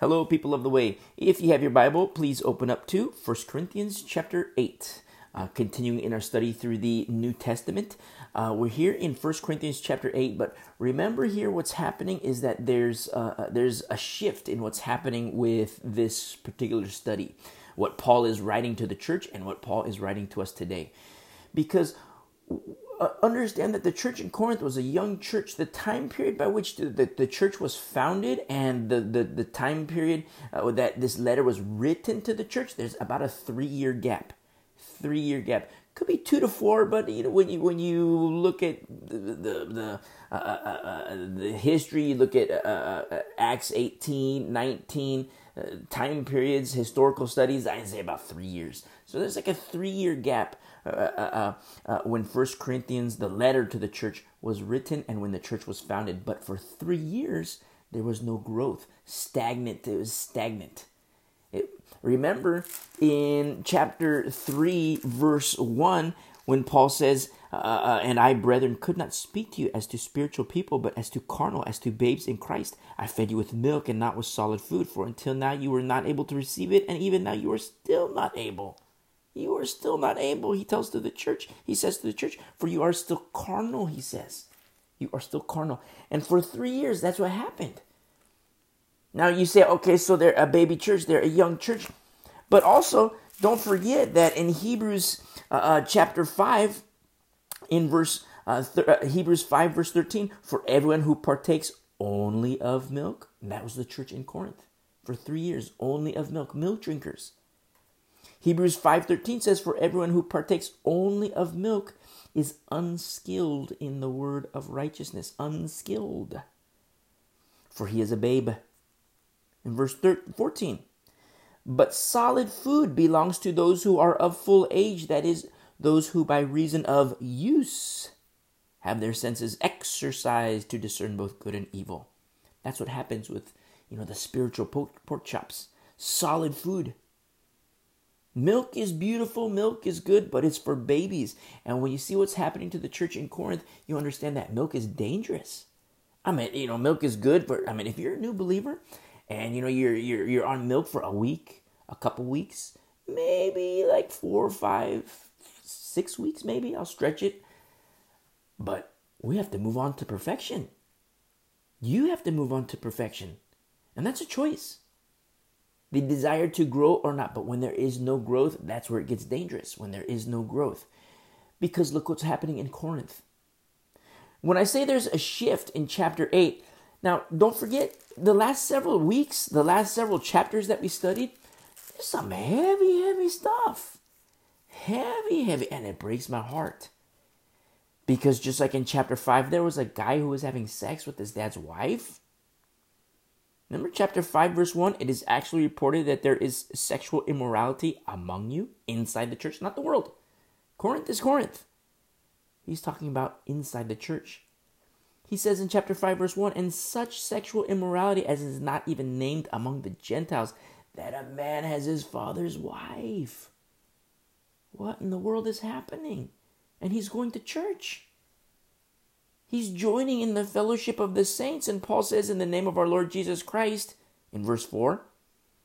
Hello, people of the way. If you have your Bible, please open up to 1 Corinthians chapter 8. Uh, continuing in our study through the New Testament. Uh, we're here in 1 Corinthians chapter 8, but remember here what's happening is that there's, uh, uh, there's a shift in what's happening with this particular study. What Paul is writing to the church and what Paul is writing to us today. Because uh, understand that the church in Corinth was a young church. The time period by which the, the, the church was founded and the, the, the time period uh, that this letter was written to the church, there's about a three year gap. Three year gap. Could be two to four, but you know when you when you look at the the the, uh, uh, uh the history, you look at uh, Acts 18, 19, time periods, historical studies, I'd say about three years. So there's like a three year gap uh, uh, uh, uh, when First Corinthians, the letter to the church, was written and when the church was founded. But for three years, there was no growth. Stagnant. It was stagnant. It, remember in chapter 3, verse 1, when Paul says, uh, uh, And I, brethren, could not speak to you as to spiritual people, but as to carnal, as to babes in Christ. I fed you with milk and not with solid food, for until now you were not able to receive it, and even now you are still not able you are still not able, he tells to the church. He says to the church, for you are still carnal, he says. You are still carnal. And for three years, that's what happened. Now you say, okay, so they're a baby church, they're a young church. But also, don't forget that in Hebrews uh, uh, chapter 5, in verse uh, th- uh, Hebrews 5, verse 13, for everyone who partakes only of milk, and that was the church in Corinth for three years, only of milk, milk drinkers. Hebrews 5:13 says for everyone who partakes only of milk is unskilled in the word of righteousness, unskilled. For he is a babe. In verse 13, 14, but solid food belongs to those who are of full age, that is, those who by reason of use have their senses exercised to discern both good and evil. That's what happens with, you know, the spiritual pork, pork chops. Solid food. Milk is beautiful, milk is good, but it's for babies. And when you see what's happening to the church in Corinth, you understand that milk is dangerous. I mean, you know, milk is good, but I mean, if you're a new believer and you know you're you're you're on milk for a week, a couple weeks, maybe like four or five, six weeks, maybe I'll stretch it. But we have to move on to perfection. You have to move on to perfection, and that's a choice the desire to grow or not. But when there is no growth, that's where it gets dangerous. When there is no growth. Because look what's happening in Corinth. When I say there's a shift in chapter 8, now don't forget the last several weeks, the last several chapters that we studied, there's some heavy, heavy stuff. Heavy, heavy. And it breaks my heart. Because just like in chapter 5, there was a guy who was having sex with his dad's wife. Remember chapter 5, verse 1? It is actually reported that there is sexual immorality among you inside the church, not the world. Corinth is Corinth. He's talking about inside the church. He says in chapter 5, verse 1 And such sexual immorality as is not even named among the Gentiles, that a man has his father's wife. What in the world is happening? And he's going to church. He's joining in the fellowship of the saints. And Paul says, In the name of our Lord Jesus Christ, in verse 4,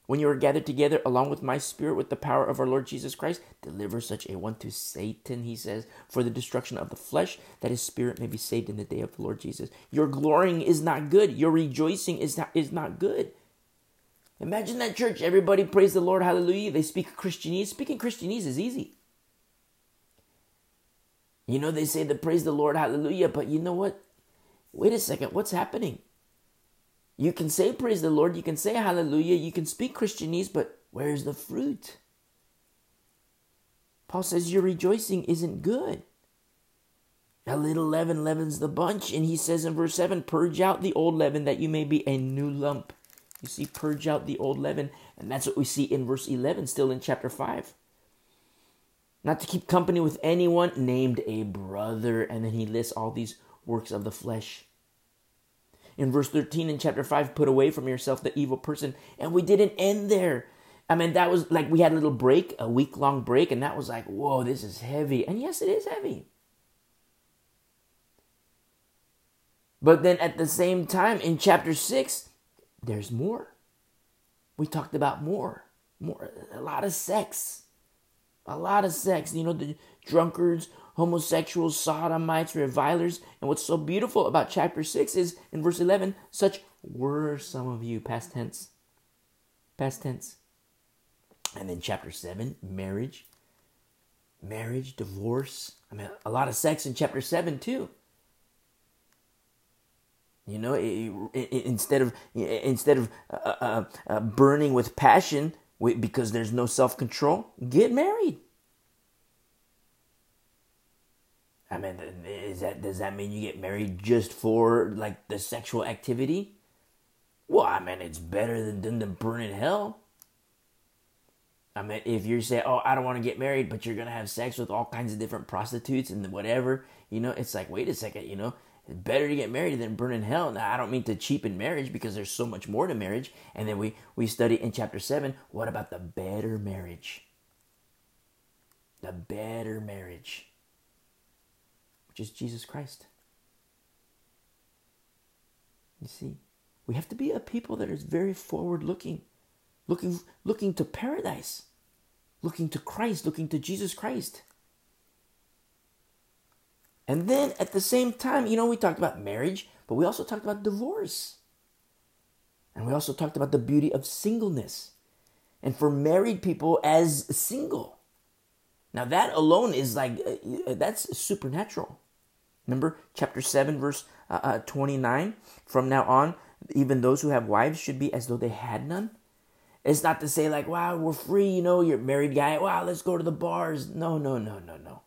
when you are gathered together along with my spirit with the power of our Lord Jesus Christ, deliver such a one to Satan, he says, for the destruction of the flesh, that his spirit may be saved in the day of the Lord Jesus. Your glorying is not good. Your rejoicing is not, is not good. Imagine that church. Everybody praise the Lord, hallelujah. They speak Christianese. Speaking Christianese is easy. You know, they say the praise the Lord, hallelujah, but you know what? Wait a second, what's happening? You can say praise the Lord, you can say hallelujah, you can speak Christianese, but where's the fruit? Paul says your rejoicing isn't good. A little leaven leavens the bunch, and he says in verse 7 Purge out the old leaven that you may be a new lump. You see, purge out the old leaven, and that's what we see in verse 11, still in chapter 5 not to keep company with anyone named a brother. And then he lists all these works of the flesh. In verse 13 in chapter 5, put away from yourself the evil person. And we didn't end there. I mean, that was like we had a little break, a week long break, and that was like, whoa, this is heavy. And yes, it is heavy. But then at the same time, in chapter 6, there's more. we talked about more, more, a lot of sex, a lot of sex. You know, the drunkards, homosexuals, sodomites, revilers. And what's so beautiful about chapter 6 is in verse 11, such were some of you, past tense. Past tense. And then chapter 7, marriage. Marriage, divorce. I mean, a lot of sex in chapter 7 too. You know, it, it, instead of instead of uh, uh, uh, burning with passion because there's no self control, get married. I mean, is that does that mean you get married just for like the sexual activity? Well, I mean, it's better than than, than burning hell. I mean, if you say, "Oh, I don't want to get married," but you're gonna have sex with all kinds of different prostitutes and whatever, you know, it's like, wait a second, you know, better to get married than burn in hell. Now, I don't mean to cheapen marriage because there's so much more to marriage. And then we, we study in chapter 7 what about the better marriage? The better marriage, which is Jesus Christ. You see, we have to be a people that is very forward looking, looking, looking to paradise, looking to Christ, looking to Jesus Christ. And then at the same time, you know, we talked about marriage, but we also talked about divorce. And we also talked about the beauty of singleness. And for married people as single. Now, that alone is like, uh, uh that's supernatural. Remember chapter 7, verse uh, uh, 29? From now on, even those who have wives should be as though they had none. It's not to say, like, wow, we're free, you know, you're a married guy, wow, let's go to the bars. No, no, no, no, no.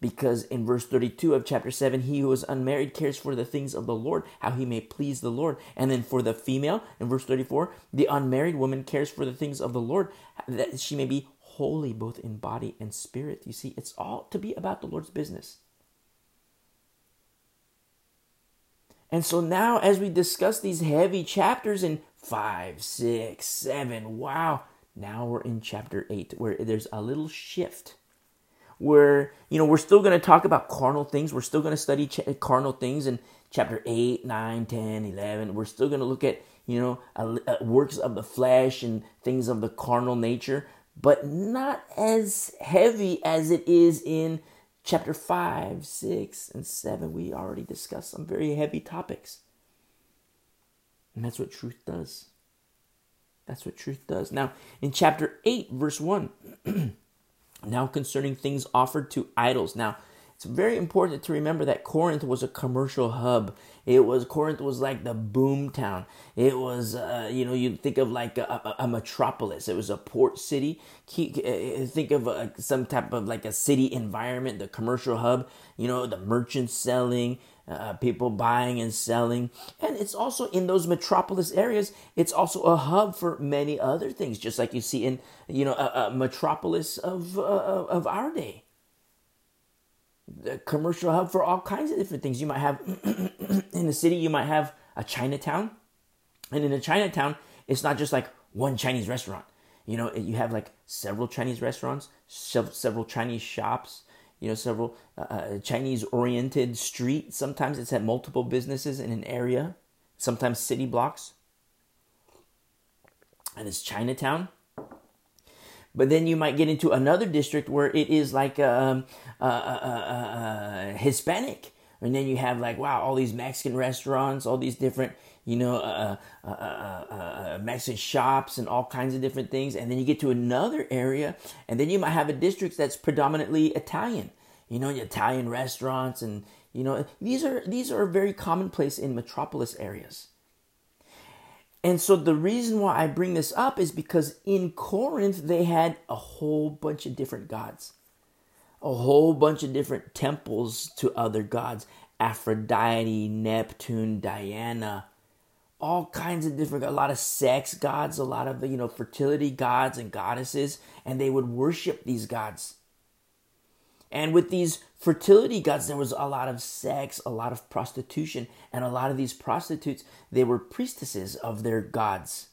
Because in verse 32 of chapter 7, he who is unmarried cares for the things of the Lord, how he may please the Lord. And then for the female, in verse 34, the unmarried woman cares for the things of the Lord, that she may be holy both in body and spirit. You see, it's all to be about the Lord's business. And so now, as we discuss these heavy chapters in 5, 6, 7, wow, now we're in chapter 8, where there's a little shift where you know we're still going to talk about carnal things. We're still going to study ch- carnal things in chapter 8 9 10 11 we're still going to look at you know works of the flesh and things of the carnal nature but not as heavy as it is in chapter 5 6 and 7 we already discussed some very heavy topics. And that's what truth does. That's what truth does. Now in chapter 8 verse 1 Now, concerning things offered to idols. Now, it's very important to remember that Corinth was a commercial hub. It was Corinth was like the boom town. It was, uh, you know, you think of like a, a, a, metropolis. It was a port city. Uh, think of a, some type of like a city environment, the commercial hub. You know, the merchants selling, uh, people buying and selling. And it's also in those metropolis areas, it's also a hub for many other things, just like you see in, you know, a, a metropolis of, uh, of our day. The commercial hub for all kinds of different things. You might have, in the city, you might have a Chinatown. And in a Chinatown, it's not just like one Chinese restaurant. You know, you have like several Chinese restaurants, several Chinese shops, you know several uh, uh Chinese oriented street. Sometimes it's at multiple businesses in an area, sometimes city blocks, and it's Chinatown. But then you might get into another district where it is like um, uh, uh, Hispanic, and then you have like wow, all these Mexican restaurants, all these different you know, uh, uh, uh, Mexican shops and all kinds of different things. And then you get to another area, and then you might have a district that's predominantly Italian. You know, Italian restaurants, and you know, these are these are very commonplace in metropolis areas. And so the reason why I bring this up is because in Corinth they had a whole bunch of different gods. A whole bunch of different temples to other gods. Aphrodite, Neptune, Diana, all kinds of different a lot of sex gods a lot of you know fertility gods and goddesses and they would worship these gods. And with these fertility gods there was a lot of sex a lot of prostitution and a lot of these prostitutes they were priestesses of their gods.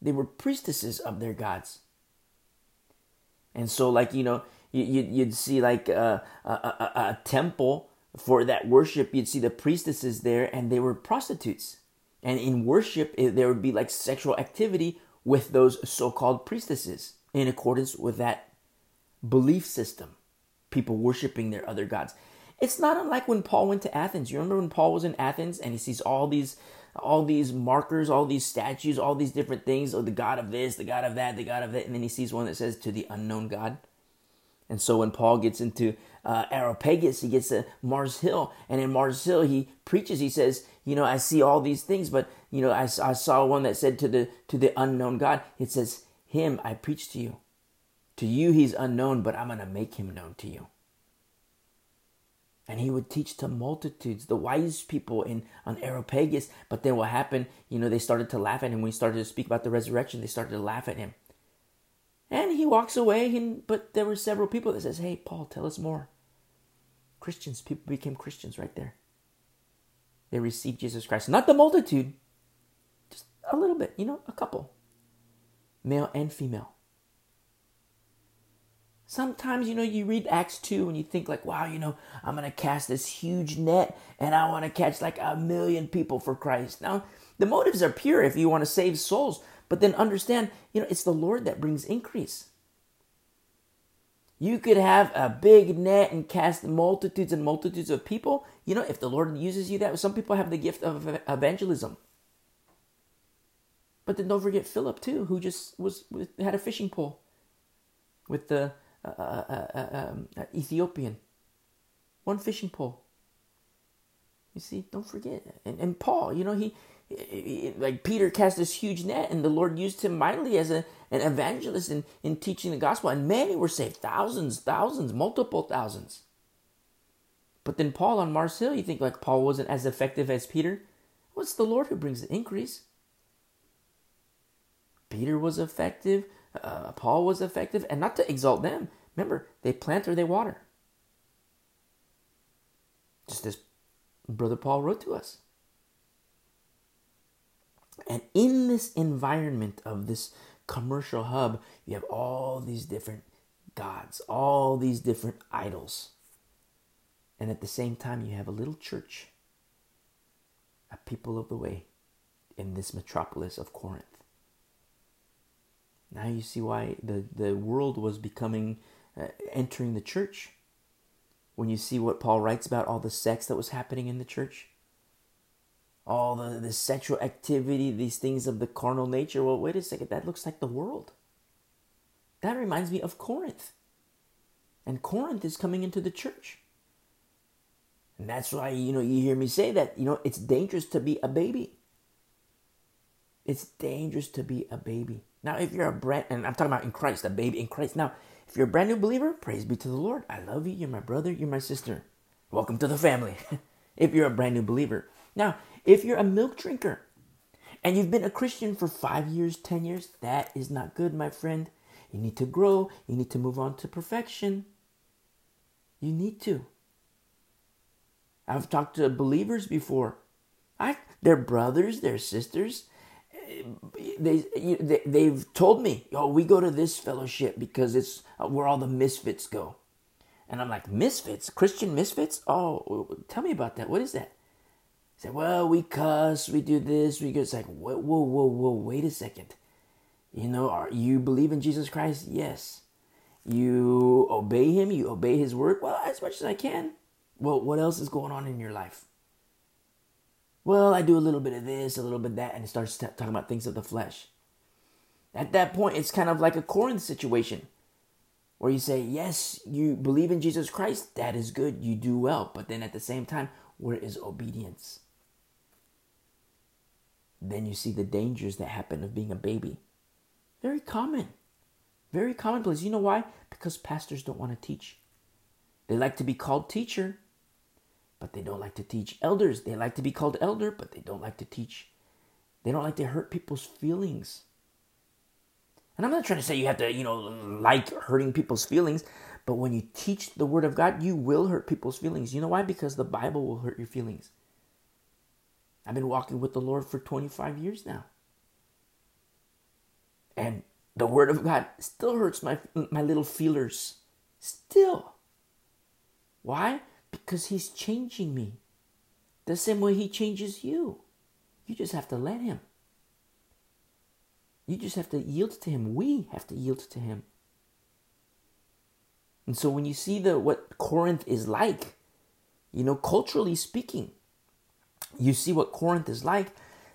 They were priestesses of their gods. And so like you know you, would see like uh, a, a, a, a temple for that worship, you'd see the priestesses there, and they were prostitutes. And in worship, there would be like sexual activity with those so called priestesses in accordance with that belief system. People worshiping their other gods. It's not unlike when Paul went to Athens. You remember when Paul was in Athens and he sees all these all these markers, all these statues, all these different things, oh the god of this, the god of that, the god of that, and then he sees one that says to the unknown god. And so when Paul gets into uh, Areopagus, he gets to Mars Hill, and in Mars Hill he preaches. He says, "You know, I see all these things, but you know, I, I saw one that said to the to the unknown God. It says, Him I preach to you. To you he's unknown, but I'm gonna make him known to you." and he would teach to multitudes, the wise people in on Areopagus. But then what happened? You know, they started to laugh at him when he started to speak about the resurrection. They started to laugh at him, and he walks away. And but there were several people that says, "Hey, Paul, tell us more." Christians, people became Christians right there. They received Jesus Christ, not the multitude, just a little bit. You know, a couple, male and female. Sometimes, you know, you read Acts 2 and you think, like, wow, you know, I'm going to cast this huge net and I want to catch like a million people for Christ. Now, the motives are pure if you want to save souls, but then understand, you know, it's the Lord that brings increase. You could have a big net and cast multitudes and multitudes of people. You know, if the Lord uses you that, some people have the gift of evangelism. But then don't forget Philip too, who just was had a fishing pole with the uh, uh, uh, um, Ethiopian. One fishing pole. You see, don't forget. And, and Paul, you know, he, like Peter cast this huge net, and the Lord used him mightily as a, an evangelist in, in teaching the gospel, and many were saved thousands, thousands, multiple thousands. But then Paul on Mars Hill, you think like Paul wasn't as effective as Peter? What's the Lord who brings the increase? Peter was effective uh, Paul was effective, and not to exalt them. Remember, they plant or they water. Just as Brother Paul wrote to us. And in this environment of this commercial hub, you have all these different gods, all these different idols. And at the same time, you have a little church, a people of the way in this metropolis of Corinth. Now you see why the, the world was becoming, uh, entering the church. When you see what Paul writes about all the sex that was happening in the church, all the, the sexual activity, these things of the carnal nature. Well, wait a second, that looks like the world. That reminds me of Corinth. And Corinth is coming into the church. And that's why, you know, you hear me say that, you know, it's dangerous to be a baby. It's dangerous to be a baby. Now, if you're a brand, and I'm talking about in Christ, a baby in Christ. Now, if you're a brand new believer, praise be to the Lord. I love you. You're my brother. You're my sister. Welcome to the family. if you're a brand new believer. Now, if you're a milk drinker and you've been a Christian for five years, 10 years, that is not good, my friend. You need to grow. You need to move on to perfection. You need to. I've talked to believers before. I, they're brothers, they're sisters, they, they they've told me, "Oh, we go to this fellowship because it's uh, where all the misfits go." And I'm like, "Misfits? Christian misfits? Oh, tell me about that. What is that?" Said, "Well, we cuss, we do this, we go." It's like, whoa, whoa, whoa, whoa, wait a second. You know, are you believe in Jesus Christ? Yes. You obey Him. You obey His word. Well, as much as I can. Well, what else is going on in your life? well, I do a little bit of this, a little bit that, and it starts talking about things of the flesh. At that point, it's kind of like a Corinth situation where you say, yes, you believe in Jesus Christ, that is good, you do well. But then at the same time, where is obedience? Then you see the dangers that happen of being a baby. Very common. Very commonplace. You know why? Because pastors don't want to teach. They like to be called teacher, but they don't like to teach. Elders, they like to be called elder, but they don't like to teach. They don't like to hurt people's feelings. And I'm not trying to say you have to, you know, like hurting people's feelings, but when you teach the word of God, you will hurt people's feelings. You know why? Because the Bible will hurt your feelings. I've been walking with the Lord for 25 years now. And the word of God still hurts my my little feelers. Still. Why? Because He's changing me the same way He changes you. You just have to let Him. You just have to yield to Him. We have to yield to Him. And so when you see the what Corinth is like, you know, culturally speaking, you see what Corinth is like,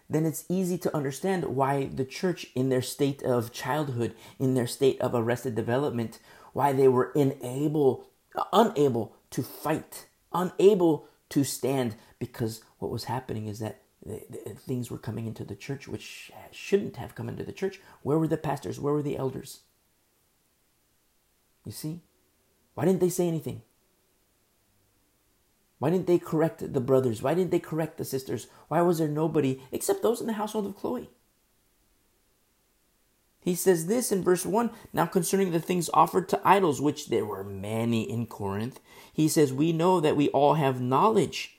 then it's easy to understand why the church, in their state of childhood, in their state of arrested development, why they were unable, unable to fight, unable to stand, because what was happening is that things were coming into the church which shouldn't have come into the church. Where were the pastors? Where were the elders? You see? Why didn't they say anything? Why didn't they correct the brothers? Why didn't they correct the sisters? Why was there nobody except those in the household of Chloe? He says this in verse 1 Now concerning the things offered to idols, which there were many in Corinth, he says, We know that we all have knowledge.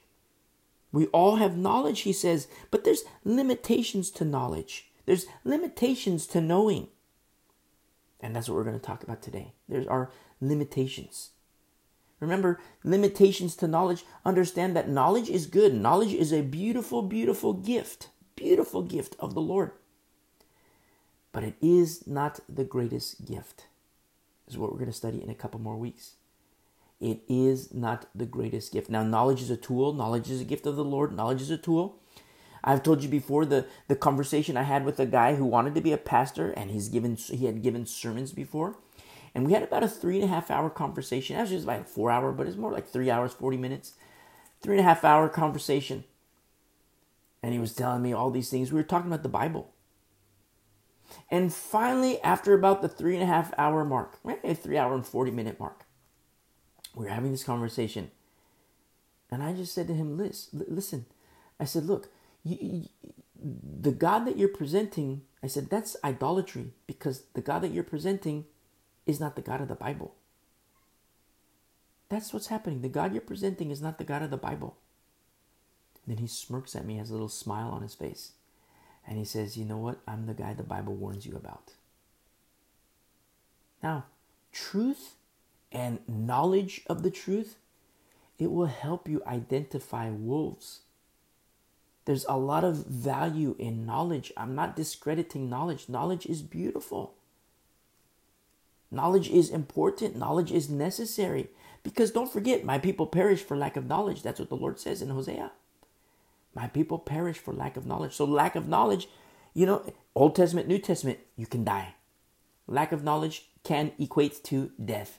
We all have knowledge, he says, but there's limitations to knowledge. There's limitations to knowing. And that's what we're going to talk about today. There's our limitations. Remember, limitations to knowledge. Understand that knowledge is good. Knowledge is a beautiful, beautiful gift. Beautiful gift of the Lord. But it is not the greatest gift. Is what we're going to study in a couple more weeks. It is not the greatest gift. Now, knowledge is a tool. Knowledge is a gift of the Lord. Knowledge is a tool. I've told you before the, the conversation I had with a guy who wanted to be a pastor and he's given he had given sermons before. And we had about a three and a half hour conversation. Actually, it was like four hour, but it's more like three hours, 40 minutes. Three and a half hour conversation. And he was telling me all these things. We were talking about the Bible. And finally, after about the three and a half hour mark, maybe three hour and 40 minute mark, we were having this conversation. And I just said to him, listen, I said, look, you, you, the God that you're presenting, I said, that's idolatry because the God that you're presenting is not the God of the Bible. That's what's happening. The God you're presenting is not the God of the Bible. And then he smirks at me, has a little smile on his face. And he says, You know what? I'm the guy the Bible warns you about. Now, truth and knowledge of the truth, it will help you identify wolves. There's a lot of value in knowledge. I'm not discrediting knowledge. Knowledge is beautiful. Knowledge is important, knowledge is necessary. Because don't forget, my people perish for lack of knowledge. That's what the Lord says in Hosea. My people perish for lack of knowledge. So, lack of knowledge, you know, Old Testament, New Testament, you can die. Lack of knowledge can equate to death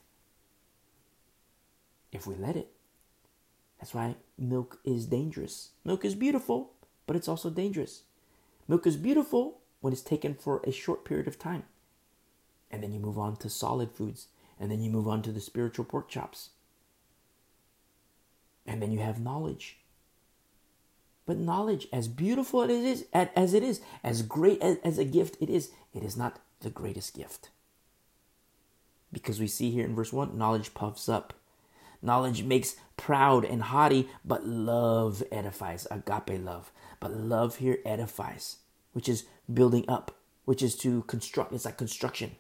if we let it. That's why milk is dangerous. Milk is beautiful, but it's also dangerous. Milk is beautiful when it's taken for a short period of time and then you move on to solid foods, and then you move on to the spiritual pork chops. And then you have knowledge. But knowledge, as beautiful as it is, as it is, as great as a gift it is, it is not the greatest gift. Because we see here in verse 1 knowledge puffs up. Knowledge makes proud and haughty, but love edifies. Agape love. But love here edifies, which is building up, which is to construct. It's like construction.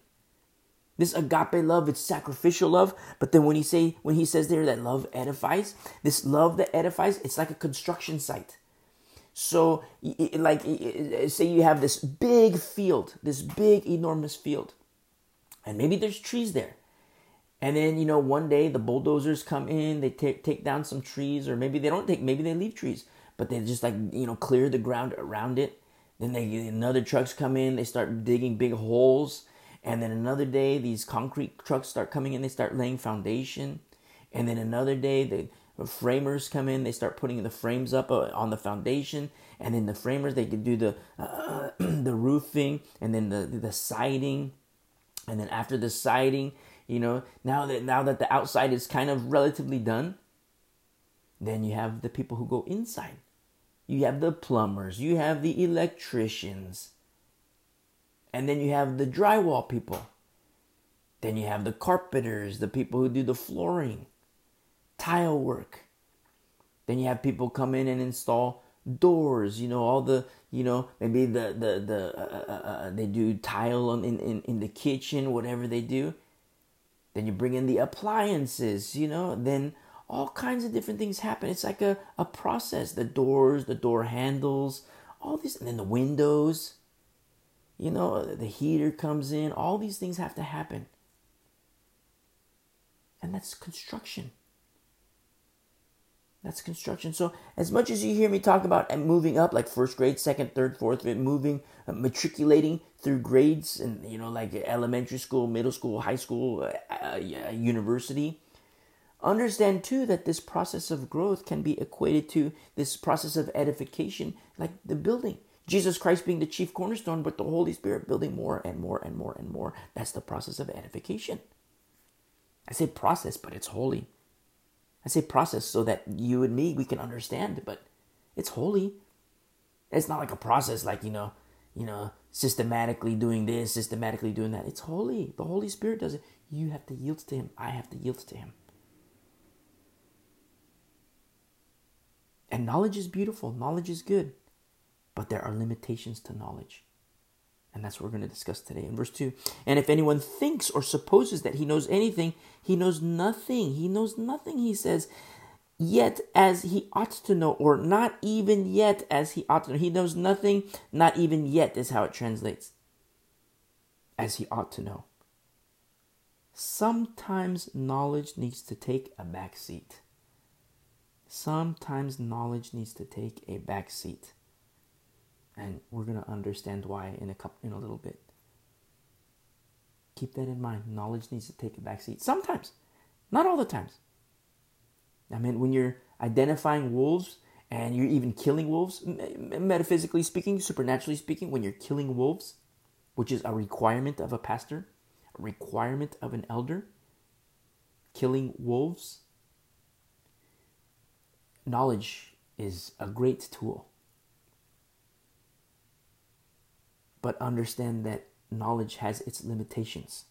This agape love, it's sacrificial love. But then when he say when he says there that love edifies, this love that edifies, it's like a construction site. So, like, say you have this big field, this big, enormous field, and maybe there's trees there. And then, you know, one day the bulldozers come in, they take, take down some trees, or maybe they don't take, maybe they leave trees, but they just like, you know, clear the ground around it. Then they, another trucks come in, they start digging big holes and then another day, these concrete trucks start coming in, they start laying foundation. And then another day, the framers come in, they start putting the frames up uh, on the foundation. And then the framers, they can do the, uh, the roofing and then the, the siding. And then after the siding, you know, now that, now that the outside is kind of relatively done, then you have the people who go inside. You have the plumbers, you have the electricians, and then you have the drywall people. Then you have the carpenters, the people who do the flooring, tile work. Then you have people come in and install doors, you know, all the, you know, maybe the, the, the, uh, uh, uh, they do tile in, in, in the kitchen, whatever they do. Then you bring in the appliances, you know, then all kinds of different things happen. It's like a, a process. The doors, the door handles, all these, and then the windows, you know, the heater comes in, all these things have to happen. And that's construction. That's construction. So as much as you hear me talk about and moving up, like first grade, second, third, fourth, moving, uh, matriculating through grades, and you know, like elementary school, middle school, high school, uh, uh, university. Understand too that this process of growth can be equated to this process of edification, like the building. Jesus Christ being the chief cornerstone, but the Holy Spirit building more and more and more and more. That's the process of edification. I say process, but it's holy. I say process so that you and me we can understand, but it's holy. It's not like a process like, you know, you know, systematically doing this, systematically doing that. It's holy. The Holy Spirit does it. You have to yield to him. I have to yield to him. And knowledge is beautiful. Knowledge is good. But there are limitations to knowledge. And that's what we're going to discuss today in verse 2. And if anyone thinks or supposes that he knows anything, he knows nothing. He knows nothing, he says, yet as he ought to know, or not even yet as he ought to know. He knows nothing, not even yet is how it translates. As he ought to know. Sometimes knowledge needs to take a back seat. Sometimes knowledge needs to take a back seat and we're going to understand why in a couple, in a little bit. Keep that in mind. Knowledge needs to take a backseat sometimes, not all the times. I mean, when you're identifying wolves and you're even killing wolves, metaphysically speaking, supernaturally speaking, when you're killing wolves, which is a requirement of a pastor, a requirement of an elder, killing wolves, knowledge is a great tool but understand that knowledge has its limitations.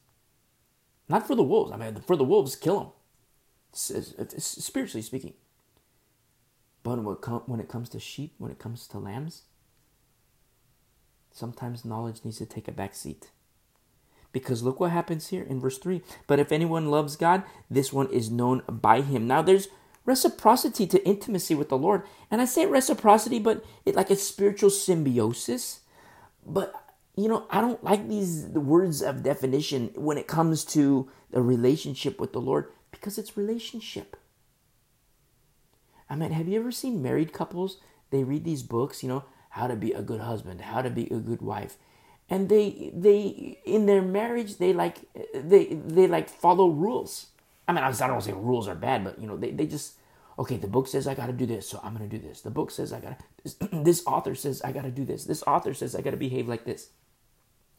Not for the wolves. I mean, for the wolves, kill them, spiritually speaking. But when it comes to sheep, when it comes to lambs, sometimes knowledge needs to take a back seat. Because look what happens here in verse 3. But if anyone loves God, this one is known by him. Now there's reciprocity to intimacy with the Lord. And I say reciprocity, but it like a spiritual symbiosis. But you know, I don't like these the words of definition when it comes to the relationship with the Lord because it's relationship. I mean, have you ever seen married couples? They read these books, you know, how to be a good husband, how to be a good wife. And they they in their marriage they like they they like follow rules. I mean, I don't want to say rules are bad, but you know, they, they just okay, the book says I got to do this, so I'm going to do this. The book says I got to this, this author says I got to do this. This author says I got to behave like this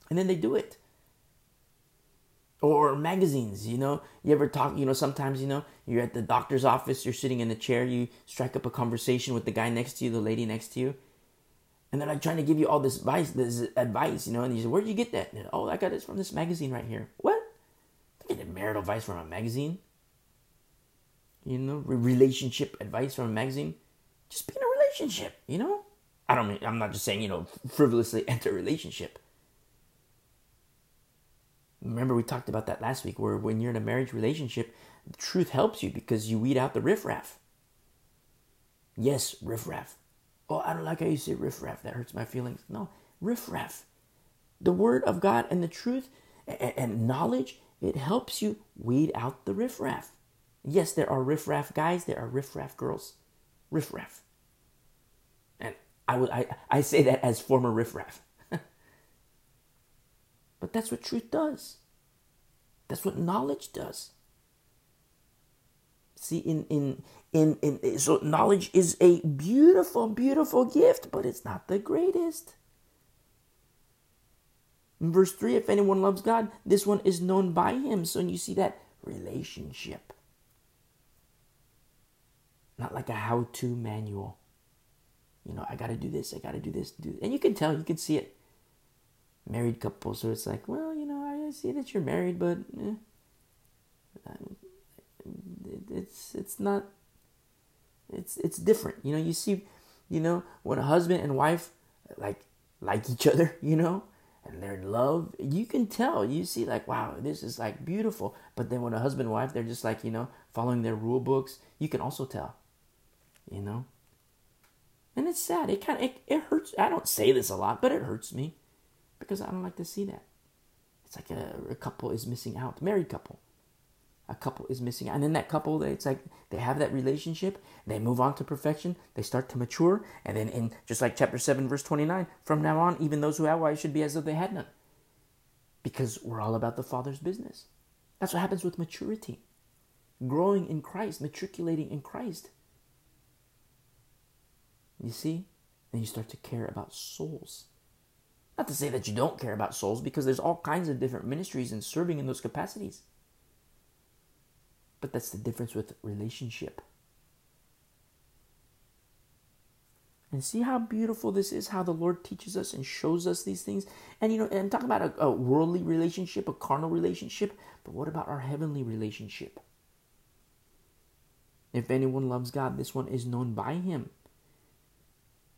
and then they do it. Or magazines you know? You ever talk you know sometimes you know you're at the doctor's office you're sitting in the chair you strike up a conversation with the guy next to you the lady next to you and they're like trying to give you all this advice this advice you know? And you say where'd you get that? And, oh i got this from this magazine right here. What? I get marital advice from a magazine? You know relationship advice from a magazine? Just be in a relationship you know? I don't mean i'm not just saying you know frivolously enter a relationship Remember, we talked about that last week, where when you're in a marriage relationship, truth helps you because you weed out the riffraff. Yes, riffraff. Oh, I don't like how you say riffraff. That hurts my feelings. No, riffraff. The word of God and the truth and, and knowledge, it helps you weed out the riffraff. Yes, there are riffraff guys, there are riffraff girls. Riffraff. And I would I, I say that as former riffraff. But that's what truth does. That's what knowledge does. See, in, in, in, in, so knowledge is a beautiful, beautiful gift, but it's not the greatest. In verse 3, if anyone loves God, this one is known by him. So you see that relationship. Not like a how to manual. You know, I got to do this, I got to do this, do And you can tell, you can see it married couple. So it's like, well, you know, I see that you're married, but eh, it's it's not. It's it's different. You know, you see, you know, when a husband and wife like like each other, you know, and they're in love, you can tell. You see, like, wow, this is like beautiful. But then when a husband and wife, they're just like, you know, following their rule books, you can also tell, you know. And it's sad. It kind of it, it hurts. I don't say this a lot, but it hurts me because I don't like to see that. It's like a, a couple is missing out, married couple. A couple is missing out. And then that couple, it's like they have that relationship, they move on to perfection, they start to mature, and then in just like chapter 7, verse 29, from now on, even those who have wives should be as though they had none. Because we're all about the Father's business. That's what happens with maturity. Growing in Christ, matriculating in Christ. You see? And you start to care about souls. Not to say that you don't care about souls, because there's all kinds of different ministries and serving in those capacities. But that's the difference with relationship. And see how beautiful this is, how the Lord teaches us and shows us these things. And you know, and I'm talking about a, a worldly relationship, a carnal relationship, but what about our heavenly relationship? If anyone loves God, this one is known by him.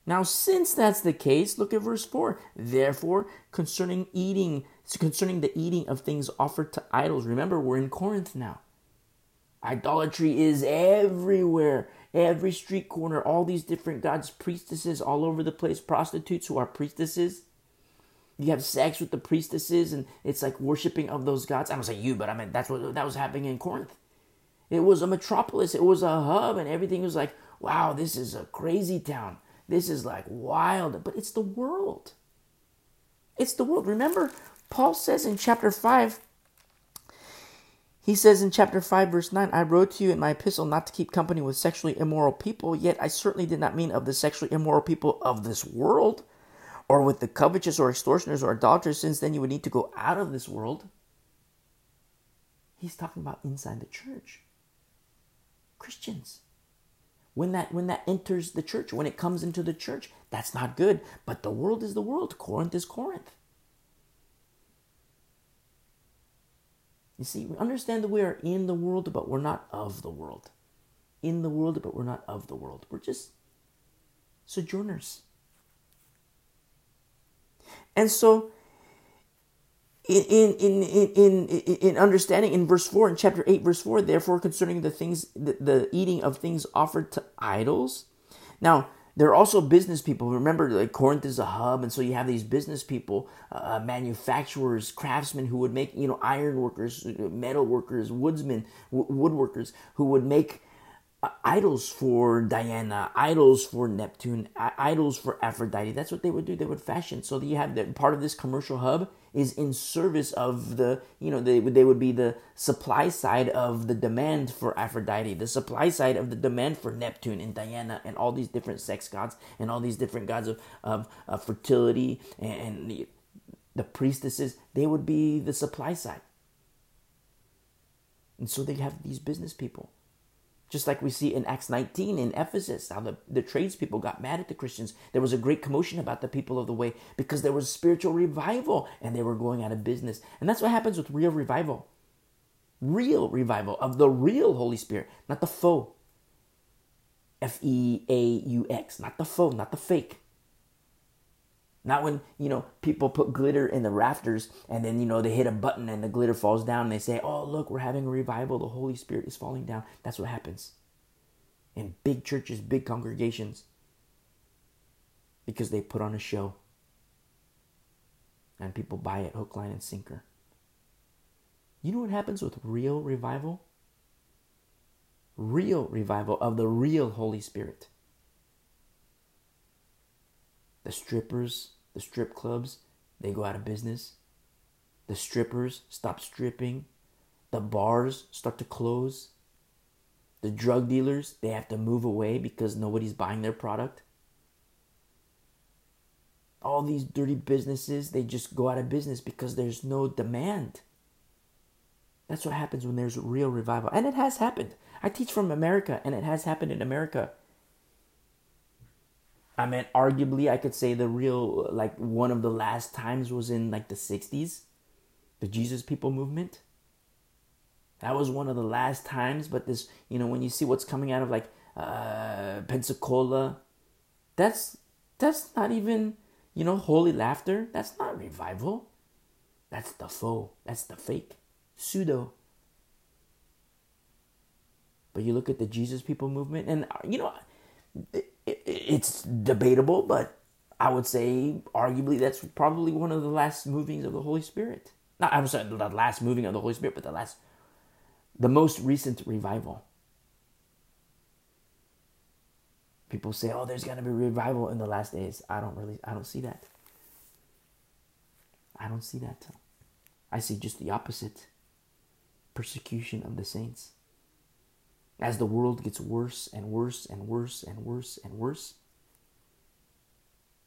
Now, since that's the case, look at verse 4. Therefore, concerning eating, concerning the eating of things offered to idols, remember we're in Corinth now. Idolatry is everywhere, every street corner, all these different gods, priestesses all over the place, prostitutes who are priestesses. You have sex with the priestesses, and it's like worshiping of those gods. I don't say you, but I mean that's what that was happening in Corinth. It was a metropolis, it was a hub, and everything was like, wow, this is a crazy town. This is like wild, but it's the world. It's the world. Remember, Paul says in chapter 5, he says in chapter 5, verse 9, I wrote to you in my epistle not to keep company with sexually immoral people, yet I certainly did not mean of the sexually immoral people of this world, or with the covetous or extortioners or adulterers, since then you would need to go out of this world. He's talking about inside the church. Christians when that when that enters the church when it comes into the church that's not good. But the world is the world. Corinth is corinth. You see we understand that we are in the world but we're not of the world. In the world but we're not of the world. We're just sojourners. And so in, in, in, in, in understanding in verse 4, in chapter 8, verse 4, therefore concerning the things, the, the eating of things offered to idols. Now, there are also business people. Remember, like Corinth is a hub, and so you have these business people, uh, manufacturers, craftsmen who would make, you know, iron workers, metal workers, woodsmen, w- woodworkers who would make uh, idols for Diana, idols for Neptune, idols for Aphrodite. That's what they would do. They would fashion. So you have that part of this commercial hub is in service of the, you know, they, they would be the supply side of the demand for Aphrodite, the supply side of the demand for Neptune and Diana and all these different sex gods and all these different gods of, of, of fertility and, and the, the priestesses. They would be the supply side. And so they have these business people just like we see in Acts 19 in Ephesus, how the, the tradespeople got mad at the Christians. There was a great commotion about the people of the way because there was spiritual revival and they were going out of business. And that's what happens with real revival. Real revival of the real Holy Spirit, not the faux. F E A U X, not the faux, not the fake. Not when, you know, people put glitter in the rafters and then, you know, they hit a button and the glitter falls down and they say, oh, look, we're having a revival. The Holy Spirit is falling down. That's what happens in big churches, big congregations, because they put on a show and people buy it hook, line, and sinker. You know what happens with real revival? Real revival of the real Holy Spirit. The strippers the strip clubs, they go out of business. The strippers stop stripping. The bars start to close. The drug dealers, they have to move away because nobody's buying their product. All these dirty businesses, they just go out of business because there's no demand. That's what happens when there's real revival. And it has happened. I teach from America, and it has happened in America. I mean, arguably, I could say the real, like, one of the last times was in, like, the 60s, the Jesus People movement. That was one of the last times, but this, you know, when you see what's coming out of, like, uh, Pensacola, that's, that's not even, you know, holy laughter. That's not revival. That's the faux. That's the fake. Pseudo. But you look at the Jesus People movement, and, you know, it, it's debatable, but I would say arguably that's probably one of the last movings of the Holy Spirit. Not I'm sorry, the last moving of the Holy Spirit, but the last, the most recent revival. People say, "Oh, there's gonna be revival in the last days." I don't really, I don't see that. I don't see that. I see just the opposite persecution of the saints. As the world gets worse and worse and worse and worse and worse,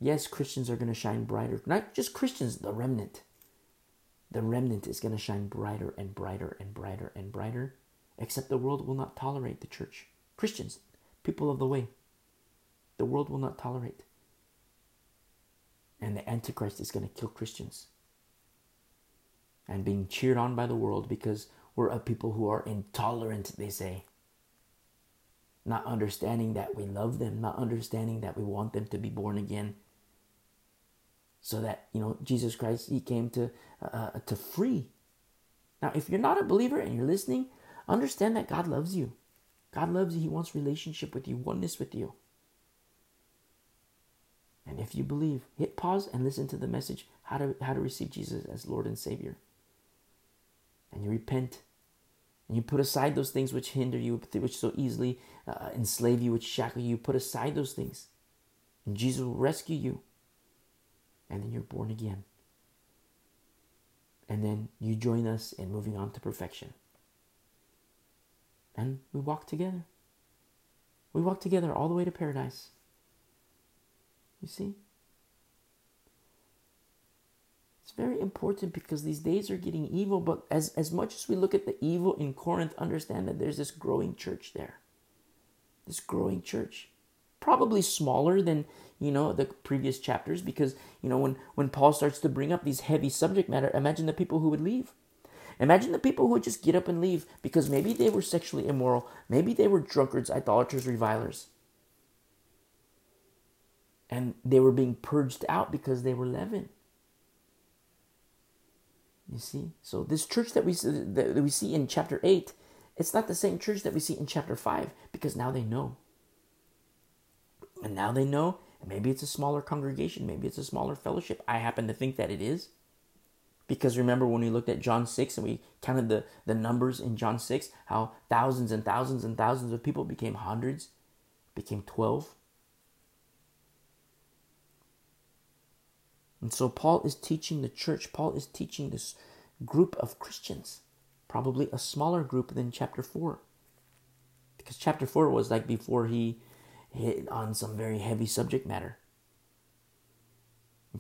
yes, Christians are going to shine brighter. Not just Christians, the remnant. The remnant is going to shine brighter and brighter and brighter and brighter, except the world will not tolerate the church. Christians, people of the way, the world will not tolerate. And the Antichrist is going to kill Christians and being cheered on by the world because we're a people who are intolerant, they say. Not understanding that we love them, not understanding that we want them to be born again. So that, you know, Jesus Christ, He came to, uh, uh, to free. Now, if you're not a believer and you're listening, understand that God loves you. God loves you. He wants relationship with you, oneness with you. And if you believe, hit pause and listen to the message how to, how to receive Jesus as Lord and Savior and you repent and you put aside those things which hinder you, which so easily uh, enslave you, which shackle you, put aside those things. And Jesus will rescue you. And then you're born again. And then you join us in moving on to perfection. And we walk together. We walk together all the way to paradise. You see? It's very important because these days are getting evil, but as, as much as we look at the evil in Corinth, understand that there's this growing church there. This growing church. Probably smaller than, you know, the previous chapters because, you know, when, when Paul starts to bring up these heavy subject matter, imagine the people who would leave. Imagine the people who would just get up and leave because maybe they were sexually immoral, maybe they were drunkards, idolaters, revilers. And they were being purged out because they were leaven. You see? So this church that we that we see in chapter 8, it's not the same church that we see in chapter 5 because now they know. And now they know, maybe it's a smaller congregation, maybe it's a smaller fellowship. I happen to think that it is. Because remember when we looked at John 6 and we counted the, the numbers in John 6, how thousands and thousands and thousands of people became hundreds, became 12. And so Paul is teaching the church, Paul is teaching this group of Christians, probably a smaller group than chapter 4. Because chapter 4 was like before he hit on some very heavy subject matter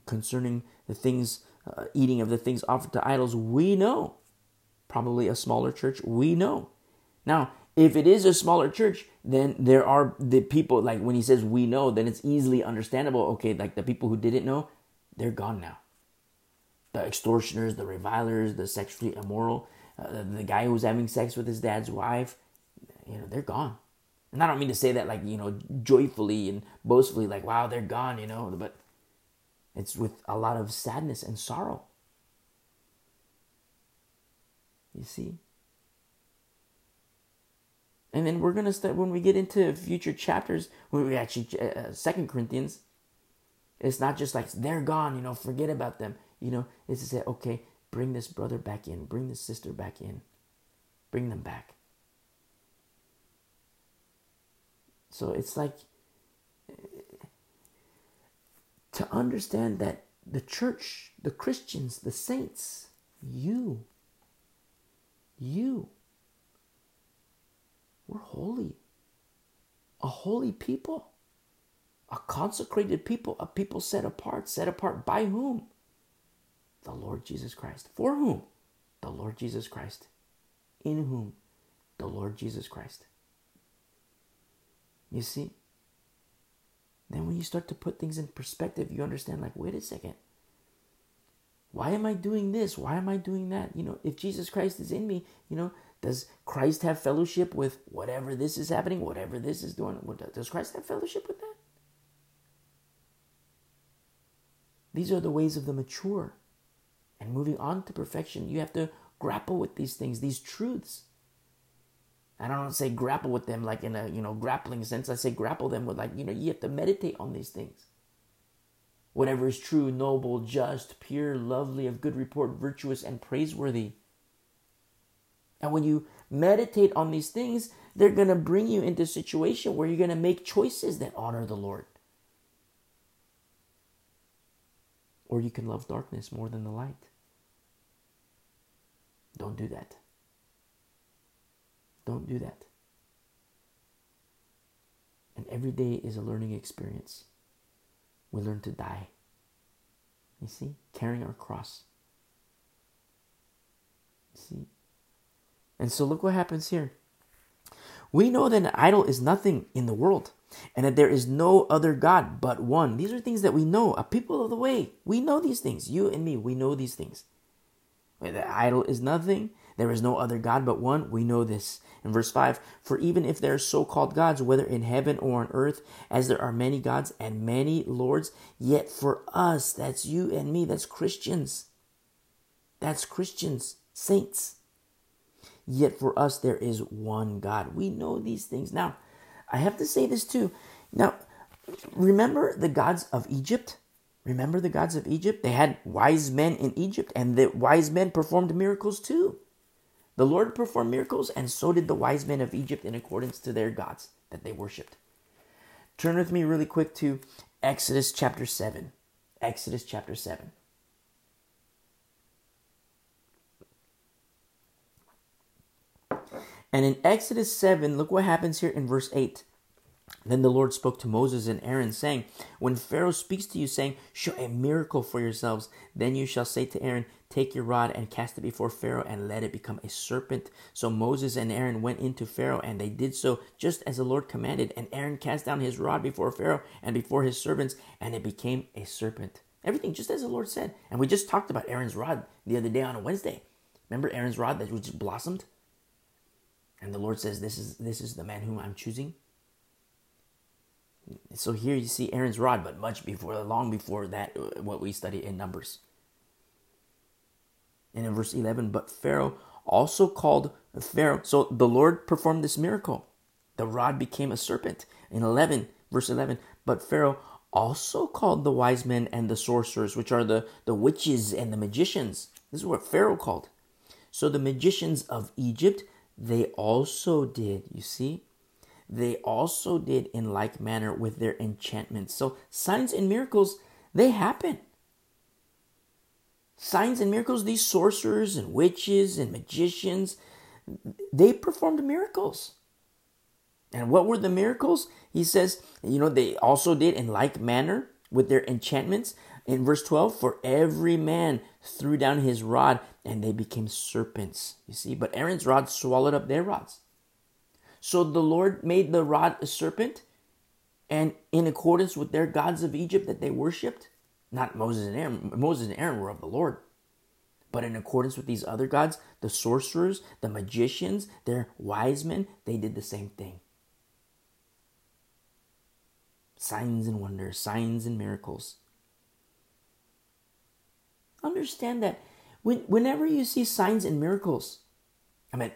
concerning the things, uh, eating of the things offered to idols. We know, probably a smaller church, we know. Now, if it is a smaller church, then there are the people, like when he says we know, then it's easily understandable. Okay, like the people who didn't know, they're gone now. The extortioners, the revilers, the sexually immoral, uh, the guy who was having sex with his dad's wife, you know, they're gone. And I don't mean to say that like, you know, joyfully and boastfully, like, wow, they're gone, you know, but it's with a lot of sadness and sorrow. You see? And then we're going to start, when we get into future chapters, when we actually, uh, Second Corinthians, it's not just like they're gone, you know, forget about them. You know, it's to say, okay, bring this brother back in, bring this sister back in, bring them back. So it's like to understand that the church, the Christians, the saints, you, you, we're holy, a holy people a consecrated people, a people set apart. Set apart by whom? The Lord Jesus Christ. For whom? The Lord Jesus Christ. In whom? The Lord Jesus Christ. You see? Then when you start to put things in perspective, you understand like, wait a second. Why am I doing this? Why am I doing that? You know, if Jesus Christ is in me, you know, does Christ have fellowship with whatever this is happening, whatever this is doing? Does Christ have fellowship with that? These are the ways of the mature. And moving on to perfection, you have to grapple with these things, these truths. And I don't say grapple with them like in a you know grappling sense. I say grapple them with like you know you have to meditate on these things. Whatever is true, noble, just, pure, lovely, of good report, virtuous, and praiseworthy. And when you meditate on these things, they're going to bring you into a situation where you're going to make choices that honor the Lord. Or you can love darkness more than the light. Don't do that. Don't do that. And every day is a learning experience. We learn to die. You see? Carrying our cross. You see? And so look what happens here. We know that an idol is nothing in the world and that there is no other God but one. These are things that we know, a people of the way. We know these things. You and me, we know these things. The idol is nothing. There is no other God but one. We know this. In verse 5, for even if there are so called gods, whether in heaven or on earth, as there are many gods and many lords, yet for us, that's you and me, that's Christians. That's Christians, saints. Yet for us, there is one God. We know these things. Now, I have to say this too. Now, remember the gods of Egypt? Remember the gods of Egypt? They had wise men in Egypt, and the wise men performed miracles too. The Lord performed miracles, and so did the wise men of Egypt in accordance to their gods that they worshipped. Turn with me really quick to Exodus chapter 7. Exodus chapter 7. And in Exodus 7, look what happens here in verse 8. Then the Lord spoke to Moses and Aaron, saying, When Pharaoh speaks to you, saying, Show a miracle for yourselves, then you shall say to Aaron, Take your rod and cast it before Pharaoh, and let it become a serpent. So Moses and Aaron went into Pharaoh, and they did so just as the Lord commanded. And Aaron cast down his rod before Pharaoh and before his servants, and it became a serpent. Everything just as the Lord said. And we just talked about Aaron's rod the other day on a Wednesday. Remember Aaron's rod that just blossomed? And the Lord says, This is this is the man whom I'm choosing. So here you see Aaron's rod, but much before, long before that, uh, what we study in Numbers. And in verse 11, but Pharaoh also called Pharaoh. So the Lord performed this miracle. The rod became a serpent. In 11, verse 11, but Pharaoh also called the wise men and the sorcerers, which are the, the witches and the magicians. This is what Pharaoh called. So the magicians of Egypt they also did, you see? They also did in like manner with their enchantments. So signs and miracles, they happen. Signs and miracles, these sorcerers and witches and magicians, they performed miracles. And what were the miracles? He says, you know, they also did in like manner with their enchantments. In verse 12, for every man threw down his rod and they became serpents. You see, but Aaron's rod swallowed up their rods. So the Lord made the rod a serpent, and in accordance with their gods of Egypt that they worshipped, not Moses and Aaron, Moses and Aaron were of the Lord. But in accordance with these other gods, the sorcerers, the magicians, their wise men, they did the same thing. Signs and wonders, signs and miracles. Understand that when, whenever you see signs and miracles, I mean,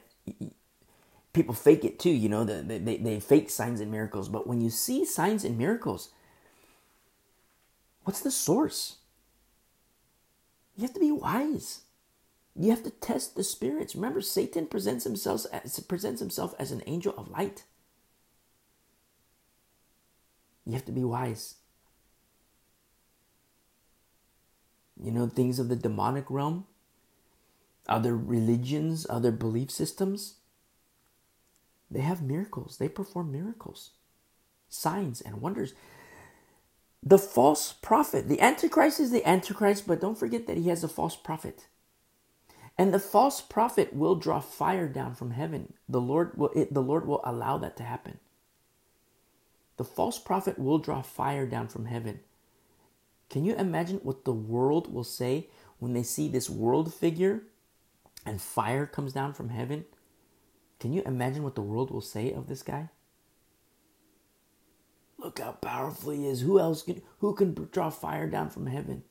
people fake it too, you know, they, they, they fake signs and miracles. But when you see signs and miracles, what's the source? You have to be wise. You have to test the spirits. Remember, Satan presents himself as, presents himself as an angel of light. You have to be wise. You know, things of the demonic realm, other religions, other belief systems, they have miracles. They perform miracles, signs, and wonders. The false prophet, the Antichrist is the Antichrist, but don't forget that he has a false prophet. And the false prophet will draw fire down from heaven. The Lord will, it, the Lord will allow that to happen. The false prophet will draw fire down from heaven. Can you imagine what the world will say when they see this world figure and fire comes down from heaven? Can you imagine what the world will say of this guy? Look how powerful he is. Who else can who can draw fire down from heaven?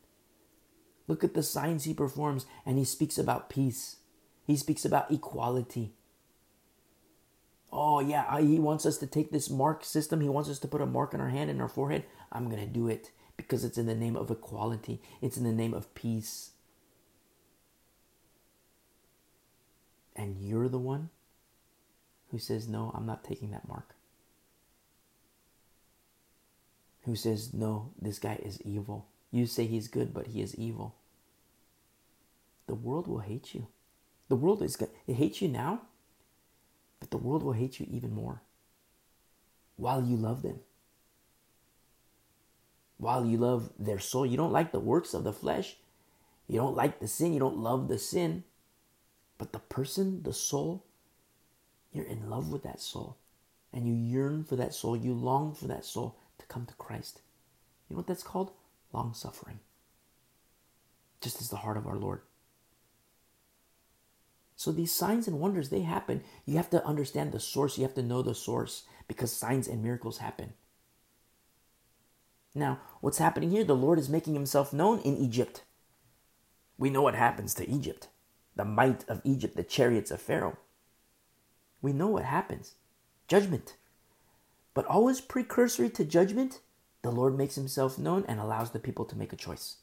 Look at the signs he performs and he speaks about peace. He speaks about equality. Oh, yeah, he wants us to take this mark system. He wants us to put a mark on our hand and our forehead. I'm going to do it because it's in the name of equality, it's in the name of peace. And you're the one who says, No, I'm not taking that mark. Who says, No, this guy is evil. You say he's good, but he is evil. The world will hate you. The world is good. It hates you now, but the world will hate you even more while you love them. While you love their soul, you don't like the works of the flesh. You don't like the sin. You don't love the sin. But the person, the soul, you're in love with that soul. And you yearn for that soul. You long for that soul to come to Christ. You know what that's called? Long suffering. Just as the heart of our Lord. So these signs and wonders, they happen. You have to understand the source. You have to know the source because signs and miracles happen. Now, what's happening here? The Lord is making himself known in Egypt. We know what happens to Egypt the might of Egypt, the chariots of Pharaoh. We know what happens judgment. But always precursory to judgment, the Lord makes himself known and allows the people to make a choice.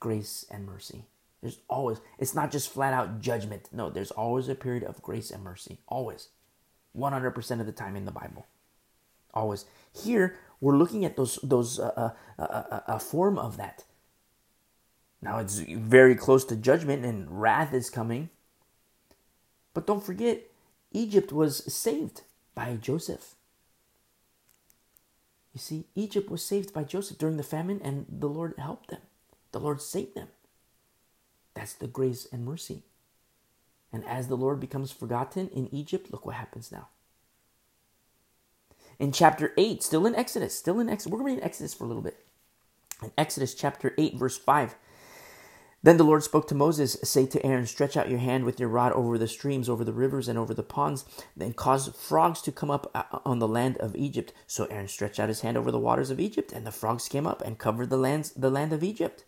Grace and mercy. There's always, it's not just flat out judgment. No, there's always a period of grace and mercy. Always. 100% of the time in the Bible. Always. Here, we're looking at those, those, uh, uh, uh, a form of that. Now it's very close to judgment and wrath is coming. But don't forget, Egypt was saved by Joseph. You see, Egypt was saved by Joseph during the famine, and the Lord helped them. The Lord saved them. That's the grace and mercy. And as the Lord becomes forgotten in Egypt, look what happens now. In chapter 8, still in Exodus, still in Exodus, we're going to read Exodus for a little bit. In Exodus chapter 8, verse 5, then the Lord spoke to Moses, Say to Aaron, Stretch out your hand with your rod over the streams, over the rivers, and over the ponds, then cause frogs to come up uh, on the land of Egypt. So Aaron stretched out his hand over the waters of Egypt, and the frogs came up and covered the, lands, the land of Egypt.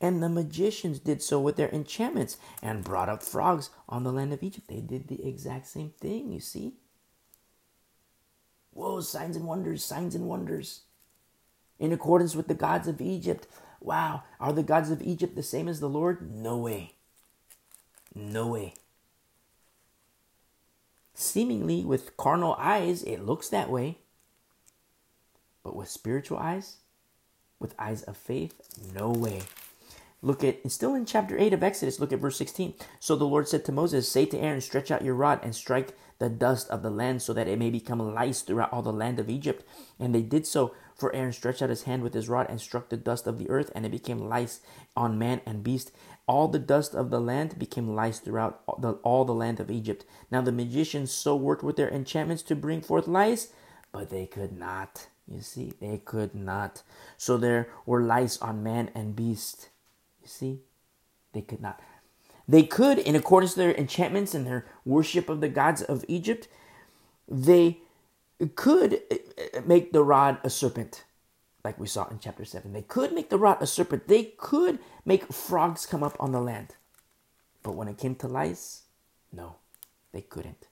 And the magicians did so with their enchantments and brought up frogs on the land of Egypt. They did the exact same thing, you see. Whoa, signs and wonders, signs and wonders. In accordance with the gods of Egypt. Wow, are the gods of Egypt the same as the Lord? No way. No way. Seemingly, with carnal eyes, it looks that way. But with spiritual eyes, with eyes of faith, no way. Look at, still in chapter 8 of Exodus, look at verse 16. So the Lord said to Moses, Say to Aaron, Stretch out your rod and strike the dust of the land so that it may become lice throughout all the land of Egypt. And they did so, for Aaron stretched out his hand with his rod and struck the dust of the earth, and it became lice on man and beast. All the dust of the land became lice throughout all the, land of Egypt. Now the magicians so worked with their enchantments to bring forth lice, but they could not. You see, they could not. So there were lice on man and beast. You see, they could not. They could, in accordance to their enchantments and their worship of the gods of Egypt, they could eh, eh, make the rod a serpent, like we saw in chapter 7. They could make the rod a serpent. They could make frogs come up on the land. But when it came to lice, no, they couldn't.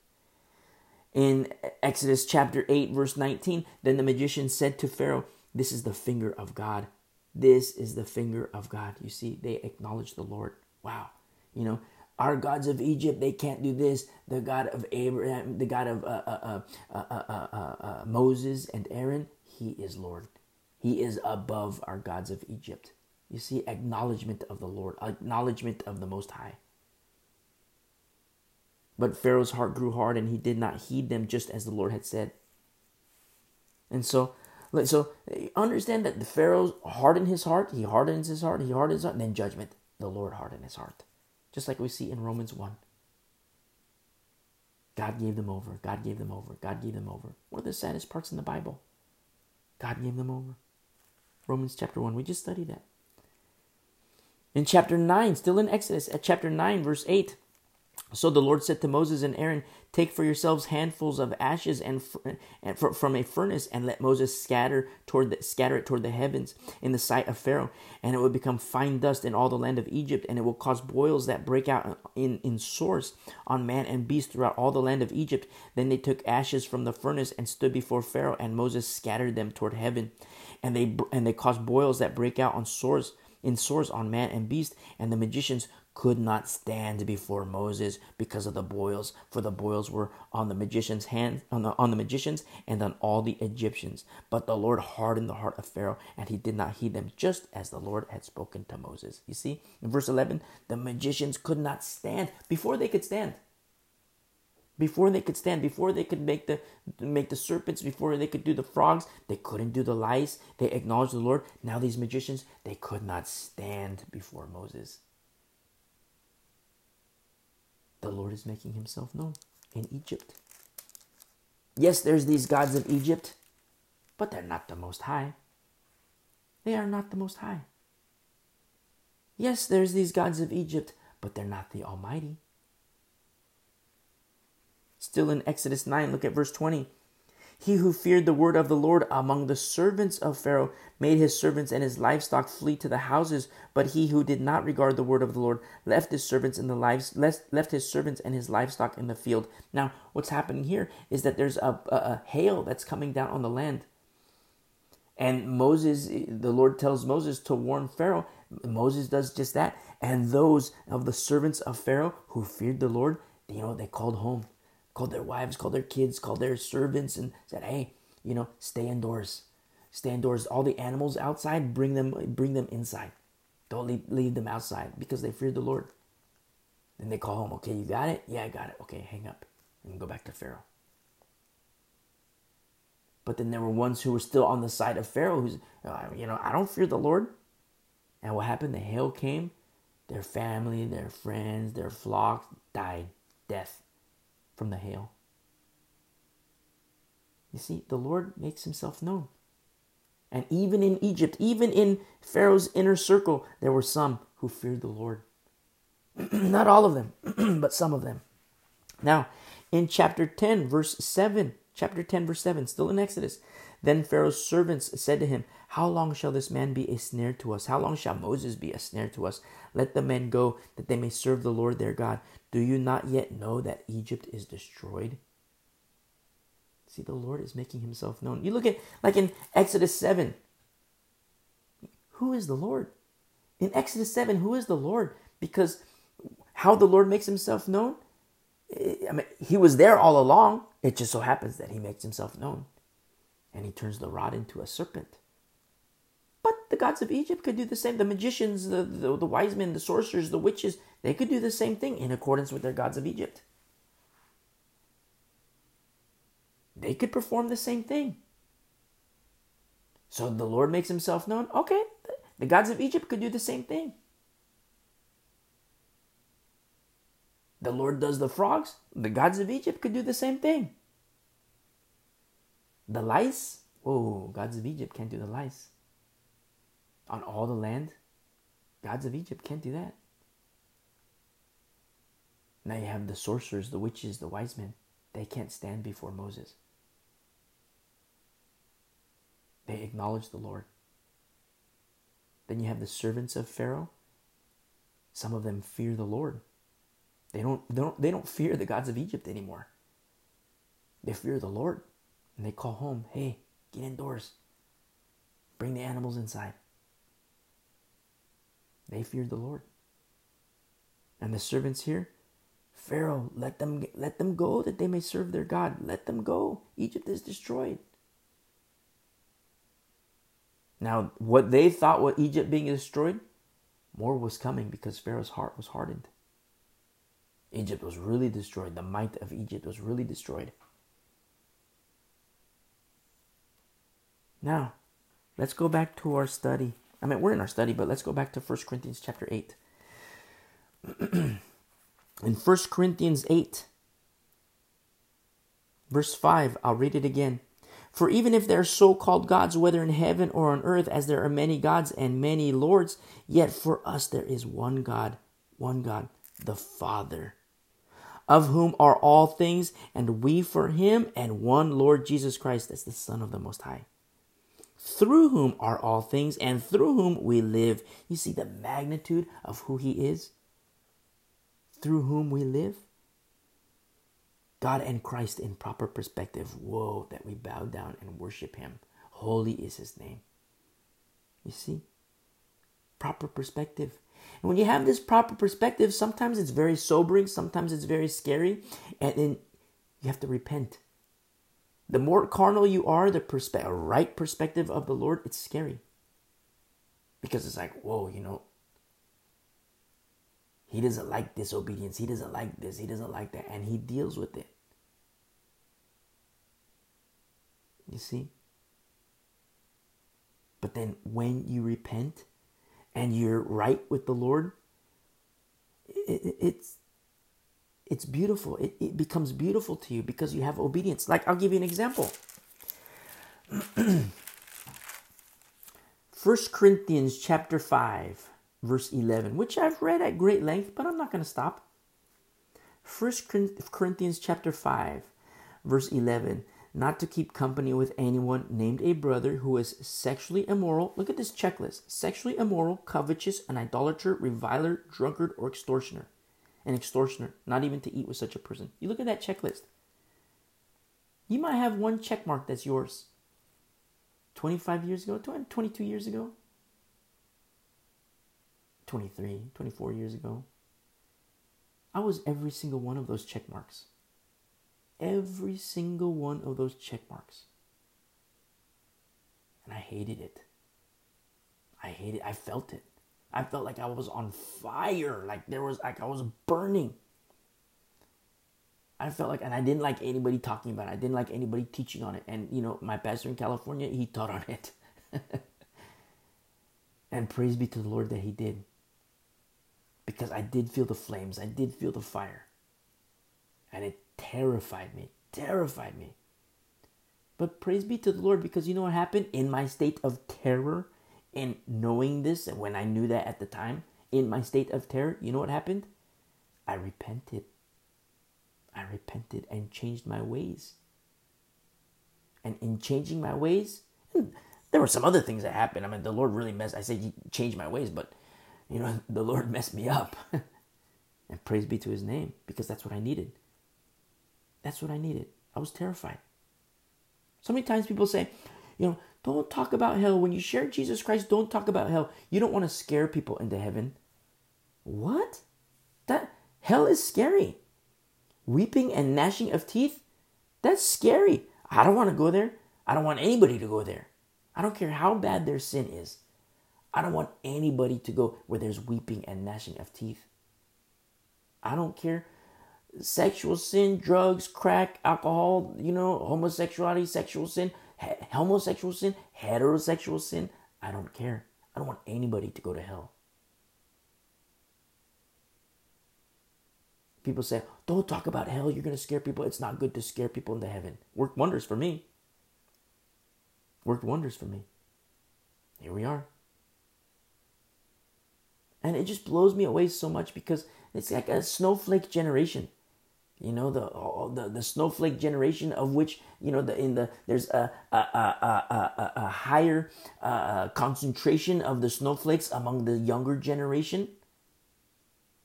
In Exodus chapter 8, verse 19, then the magician said to Pharaoh, This is the finger of God. This is the finger of God. You see, they acknowledge the Lord. Wow. You know, our gods of Egypt, they can't do this. The God of Abraham, the God of uh, uh, uh, Moses and Aaron, he is Lord. He is above our gods of Egypt. You see, acknowledgement of the Lord, acknowledgement of the Most High. But Pharaoh's heart grew hard and he did not heed them just as the Lord had said. And so so understand that the Pharaoh hardened his heart, he hardens his heart, he hardens his heart, then judgment. The Lord hardened his heart. Just like we see in Romans 1. God gave them over. God gave them over. God gave them over. One of the saddest parts in the Bible. God gave them over. Romans chapter 1. We just studied that. In chapter 9, still in Exodus, at chapter 9, verse 8, So the Lord said to Moses and Aaron, Take for yourselves handfuls of ashes and, and from a furnace, and let Moses scatter toward the, scatter it toward the heavens in the sight of Pharaoh, and it will become fine dust in all the land of Egypt, and it will cause boils that break out in in sores on man and beast throughout all the land of Egypt. Then they took ashes from the furnace and stood before Pharaoh, and Moses scattered them toward heaven, and they and they caused boils that break out on sores in sores on man and beast, and the magicians could not stand before Moses because of the boils, for the boils were on the magician's hand, on the on the magicians and on all the Egyptians. But the Lord hardened the heart of Pharaoh, and he did not heed them, just as the Lord had spoken to Moses. You see, in verse eleven, the magicians could not stand before they could stand. Before they could stand, before they could make the make the serpents, before they could do the frogs, they couldn't do the lice. They acknowledged the Lord. Now these magicians, they could not stand before Moses. The Lord is making himself known in Egypt. Yes, there's these gods of Egypt, but they're not the most high. They are not the most high. Yes, there's these gods of Egypt, but they're not the Almighty. Still in Exodus 9, look at verse 20. He who feared the word of the Lord among the servants of Pharaoh made his servants and his livestock flee to the houses. But he who did not regard the word of the Lord left his servants and the lives left his servants and his livestock in the field. Now, what's happening here is that there's a, a, a hail that's coming down on the land. And Moses, the Lord tells Moses to warn Pharaoh. Moses does just that. And those of the servants of Pharaoh who feared the Lord, you know, they called home called their wives, called their kids, called their servants, and said, "Hey, you know, stay indoors, stay indoors. All the animals outside, bring them, bring them inside. Don't leave, leave them outside because they feared the Lord." Then they call home. Okay, you got it? Yeah, I got it. Okay, hang up and go back to Pharaoh. But then there were ones who were still on the side of Pharaoh, who's, uh, you know, I don't fear the Lord. And what happened? The hail came. Their family, their friends, their flocks died. Death from the hail. You see, the Lord makes himself known. And even in Egypt, even in Pharaoh's inner circle, there were some who feared the Lord. Not all of them, but some of them. Now, in chapter 10, verse 7, chapter 10, verse 7, still in Exodus, then Pharaoh's servants said to him, How long shall this man be a snare to us? How long shall Moses be a snare to us? Let the men go, that they may serve the Lord their God. Do you not yet know that Egypt is destroyed? See, the Lord is making himself known. You look at, like in Exodus 7, who is the Lord? In Exodus 7, who is the Lord? Because how the Lord makes himself known, eh, I mean, he was there all along. It just so happens that he makes himself known and he turns the rod into a serpent. But the gods of Egypt could do the same. The magicians, the, the, the wise men, the sorcerers, the witches, they could do the same thing in accordance with their gods of Egypt. They could perform the same thing. So the Lord makes himself known. Okay, the gods of Egypt could do the same thing. The Lord does the frogs. The gods of Egypt could do the same thing. The lice? Oh, gods of Egypt can't do the lice. On all the land, gods of Egypt can't do that. Now you have the sorcerers, the witches, the wise men. They can't stand before Moses. They acknowledge the Lord. Then you have the servants of Pharaoh. Some of them fear the Lord. They don't, they don't, they don't fear the gods of Egypt anymore. They fear the Lord. And they call home, hey, get indoors. Bring the animals inside. They feared the Lord. And the servants here, Pharaoh, let them let them go that they may serve their God. Let them go. Egypt is destroyed. Now, what they thought was Egypt being destroyed, more was coming because Pharaoh's heart was hardened. Egypt was really destroyed. The might of Egypt was really destroyed. Now, let's go back to our study. I mean, we're in our study, but let's go back to 1 Corinthians chapter 8. in 1 Corinthians 8, verse 5, I'll read it again. For even if there are so called gods, whether in heaven or on earth, as there are many gods and many lords, yet for us there is one God, one God, the Father, of whom are all things, and we for him, and one Lord Jesus Christ, that's the Son of the Most High, through whom are all things, and through whom we live. You see the magnitude of who he is? Through whom we live? God and Christ in proper perspective. Whoa, that we bow down and worship him. Holy is his name. You see? Proper perspective. And when you have this proper perspective, sometimes it's very sobering, sometimes it's very scary, and then you have to repent. The more carnal you are, the perspe- right perspective of the Lord, it's scary. Because it's like, whoa, you know, he doesn't like disobedience. He doesn't like this. He doesn't like that. And he deals with it. You see? But then when you repent and you're right with the Lord, it, it's it's beautiful. It, it becomes beautiful to you because you have obedience. Like I'll give you an example. First Corinthians chapter 5 verse 11, which I've read at great length, but I'm not going to stop. First Corinthians chapter 5 verse 11 not to keep company with anyone named a brother who is sexually immoral. Look at this checklist sexually immoral, covetous, an idolater, reviler, drunkard, or extortioner. An extortioner, not even to eat with such a person. You look at that checklist. You might have one check mark that's yours. 25 years ago, 22 years ago, 23, 24 years ago. I was every single one of those check marks every single one of those check marks. And I hated it. I hated I felt it. I felt like I was on fire, like there was like I was burning. I felt like and I didn't like anybody talking about it. I didn't like anybody teaching on it. And you know, my pastor in California, he taught on it. and praise be to the Lord that he did. Because I did feel the flames. I did feel the fire. And it terrified me, terrified me. But praise be to the Lord because you know what happened in my state of terror in knowing this and when I knew that at the time, in my state of terror, you know what happened? I repented. I repented and changed my ways. And in changing my ways, there were some other things that happened. I mean, the Lord really messed. I said change my ways, but you know, the Lord messed me up. and praise be to His name because that's what I needed. That's what I needed. I was terrified. So many times people say, you know, don't talk about hell. When you share Jesus Christ, don't talk about hell. You don't want to scare people into heaven. What? That hell is scary. Weeping and gnashing of teeth? That's scary. I don't want to go there. I don't want anybody to go there. I don't care how bad their sin is. I don't want anybody to go where there's weeping and gnashing of teeth. I don't care sexual sin, drugs, crack, alcohol, you know, homosexuality, sexual sin, homosexual sin, heterosexual sin. I don't care. I don't want anybody to go to hell. People say, don't talk about hell. You're going to scare people. It's not good to scare people into heaven. Worked wonders for me. Worked wonders for me. Here we are. And it just blows me away so much because it's like a snowflake generation you know the the, the snowflake generation of which you know the in the there's a a, a, a, a higher uh, concentration of the snowflakes among the younger generation.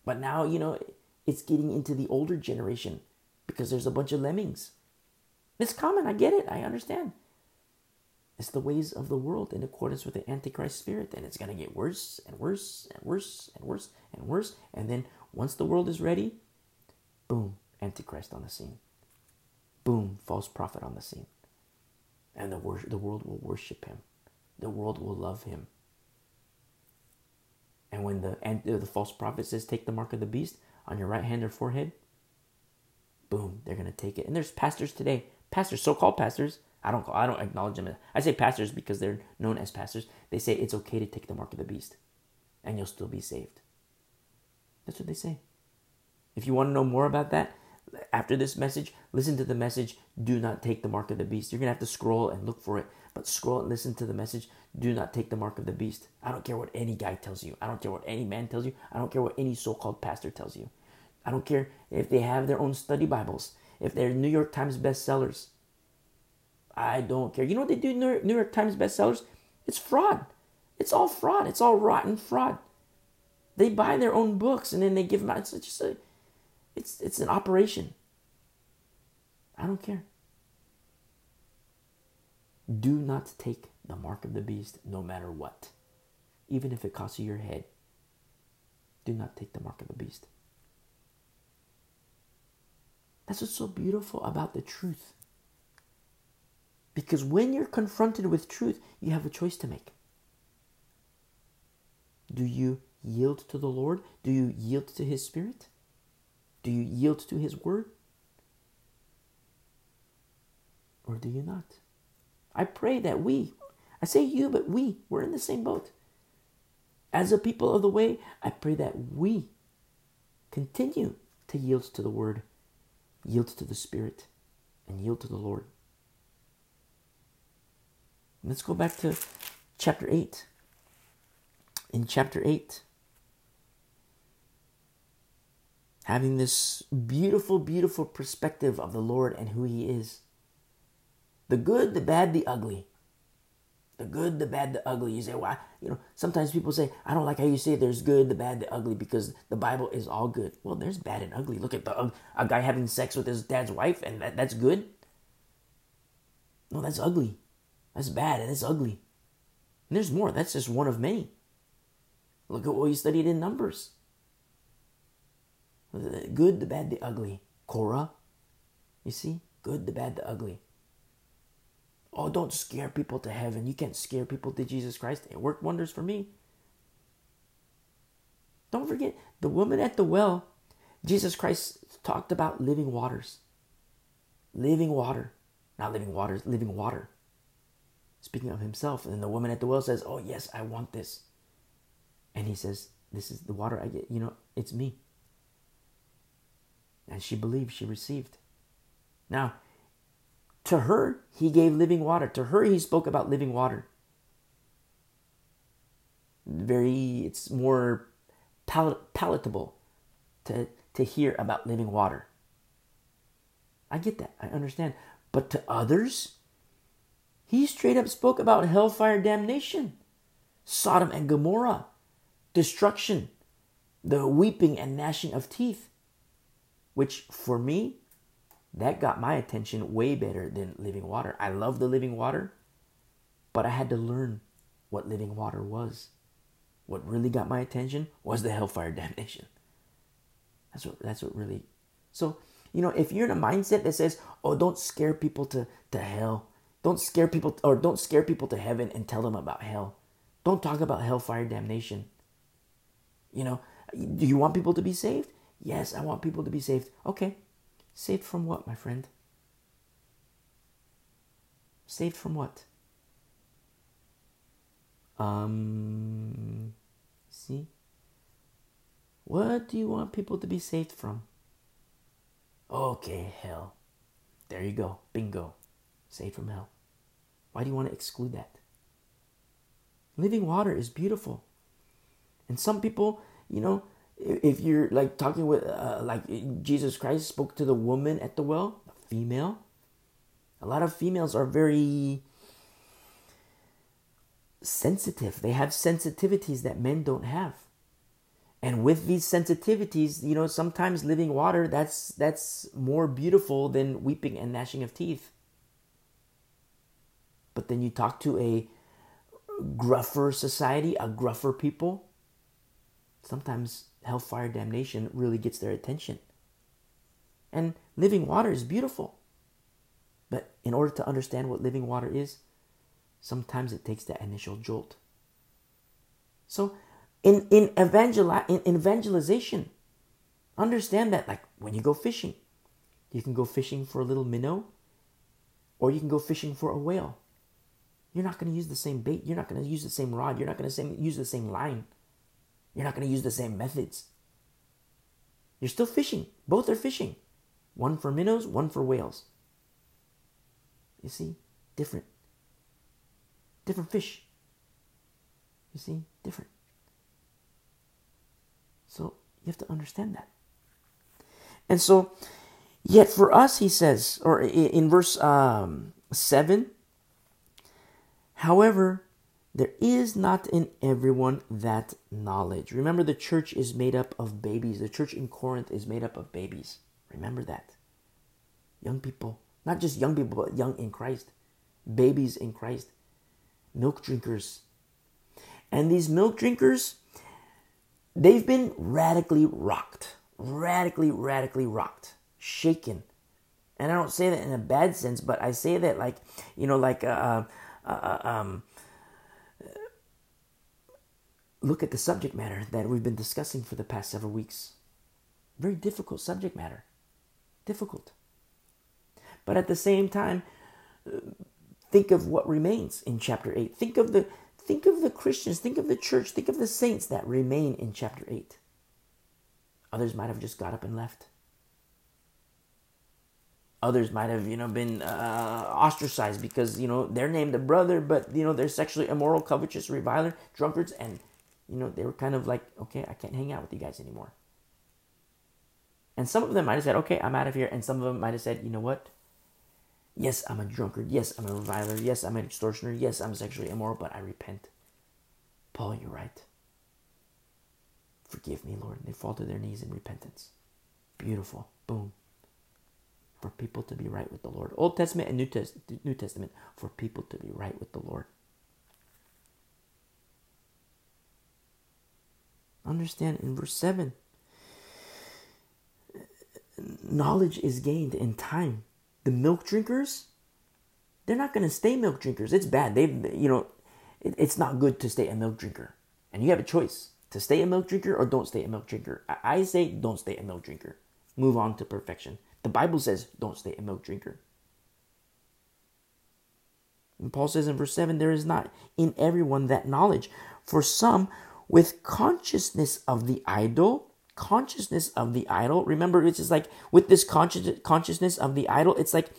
But now you know it's getting into the older generation because there's a bunch of lemmings. It's common. I get it. I understand. It's the ways of the world in accordance with the antichrist spirit and it's going to get worse and worse and worse and worse and worse. And then once the world is ready boom Antichrist on the scene. Boom, false prophet on the scene. And the, wor- the world will worship him. The world will love him. And when the, and the false prophet says, take the mark of the beast on your right hand or forehead, boom, they're going to take it. And there's pastors today, pastors, so-called pastors. I don't call, I don't acknowledge them. I say pastors because they're known as pastors. They say it's okay to take the mark of the beast and you'll still be saved. That's what they say. If you want to know more about that, after this message, listen to the message. Do not take the mark of the beast. You're going to have to scroll and look for it, but scroll and listen to the message. Do not take the mark of the beast. I don't care what any guy tells you. I don't care what any man tells you. I don't care what any so called pastor tells you. I don't care if they have their own study Bibles, if they're New York Times bestsellers. I don't care. You know what they do, New York Times bestsellers? It's fraud. It's all fraud. It's all rotten fraud. They buy their own books and then they give them out. It's just a, it's, it's an operation. I don't care. Do not take the mark of the beast no matter what. Even if it costs you your head. Do not take the mark of the beast. That's what's so beautiful about the truth. Because when you're confronted with truth, you have a choice to make. Do you yield to the Lord? Do you yield to His Spirit? Do you yield to His Word? Or do you not? I pray that we, I say you, but we, we're in the same boat. As a people of the way, I pray that we continue to yield to the Word, yield to the Spirit, and yield to the Lord. Let's go back to chapter 8. In chapter 8, having this beautiful, beautiful perspective of the Lord and who He is the good, the bad, the ugly. The good, the bad, the ugly. You say, why? You know, sometimes people say, I don't like how you say there's good, the bad, the ugly because the Bible is all good. Well, there's bad and ugly. Look at the a guy having sex with his dad's wife, and that, that's good. No, that's ugly. That's bad and it's ugly. And there's more. That's just one of many. Look at what we studied in Numbers. The good, the bad, the ugly. Korah. You see? Good, the bad, the ugly. Oh, don't scare people to heaven. You can't scare people to Jesus Christ. It worked wonders for me. Don't forget, the woman at the well, Jesus Christ talked about living waters. Living water. Not living waters, living water speaking of himself. And the woman at the well says, Oh, yes, I want this. And he says, This is the water I get. You know, it's me. And she believed, she received. Now, to her, he gave living water. To her, he spoke about living water. Very, it's more pal- palatable to, to hear about living water. I get that. I understand. But to others, he straight up spoke about hellfire damnation, Sodom and Gomorrah, destruction, the weeping and gnashing of teeth, which for me, that got my attention way better than living water. I love the living water, but I had to learn what living water was. What really got my attention was the hellfire damnation. That's what that's what really so you know if you're in a mindset that says, oh don't scare people to, to hell, don't scare people or don't scare people to heaven and tell them about hell. Don't talk about hellfire damnation. You know, do you want people to be saved? Yes, I want people to be saved. Okay. Saved from what, my friend? Saved from what? Um, see? What do you want people to be saved from? Okay, hell. There you go. Bingo. Saved from hell. Why do you want to exclude that? Living water is beautiful. And some people, you know, if you're like talking with, uh, like Jesus Christ spoke to the woman at the well, a female. A lot of females are very sensitive. They have sensitivities that men don't have. And with these sensitivities, you know, sometimes living water that's that's more beautiful than weeping and gnashing of teeth. But then you talk to a gruffer society, a gruffer people, sometimes hellfire damnation really gets their attention. And living water is beautiful. But in order to understand what living water is, sometimes it takes that initial jolt. So, in, in, evangel- in evangelization, understand that, like when you go fishing, you can go fishing for a little minnow, or you can go fishing for a whale. You're not going to use the same bait. You're not going to use the same rod. You're not going to use the same line. You're not going to use the same methods. You're still fishing. Both are fishing. One for minnows, one for whales. You see? Different. Different fish. You see? Different. So you have to understand that. And so, yet for us, he says, or in verse um, 7, however, there is not in everyone that knowledge. Remember, the church is made up of babies. The church in Corinth is made up of babies. Remember that. Young people, not just young people, but young in Christ, babies in Christ, milk drinkers. And these milk drinkers, they've been radically rocked, radically, radically rocked, shaken. And I don't say that in a bad sense, but I say that like, you know, like, uh, uh, uh, um, look at the subject matter that we've been discussing for the past several weeks. Very difficult subject matter. Difficult. But at the same time, think of what remains in chapter 8. Think of the think of the Christians, think of the church, think of the saints that remain in chapter 8. Others might have just got up and left. Others might have, you know, been uh, ostracized because, you know, they're named a brother, but, you know, they're sexually immoral, covetous, reviler, drunkards, and, you know, they were kind of like, okay, I can't hang out with you guys anymore. And some of them might have said, okay, I'm out of here. And some of them might have said, you know what? Yes, I'm a drunkard. Yes, I'm a reviler. Yes, I'm an extortioner. Yes, I'm sexually immoral, but I repent. Paul, you're right. Forgive me, Lord. And they fall to their knees in repentance. Beautiful. Boom. For people to be right with the Lord. Old Testament and New, New Testament. For people to be right with the Lord. Understand in verse 7 knowledge is gained in time. The milk drinkers, they're not going to stay milk drinkers. It's bad. They, you know, it, it's not good to stay a milk drinker. And you have a choice to stay a milk drinker or don't stay a milk drinker. I, I say don't stay a milk drinker. Move on to perfection. The Bible says don't stay a milk drinker. And Paul says in verse 7 there is not in everyone that knowledge. For some, with consciousness of the idol, consciousness of the idol. Remember, it's just like with this conscious consciousness of the idol, it's like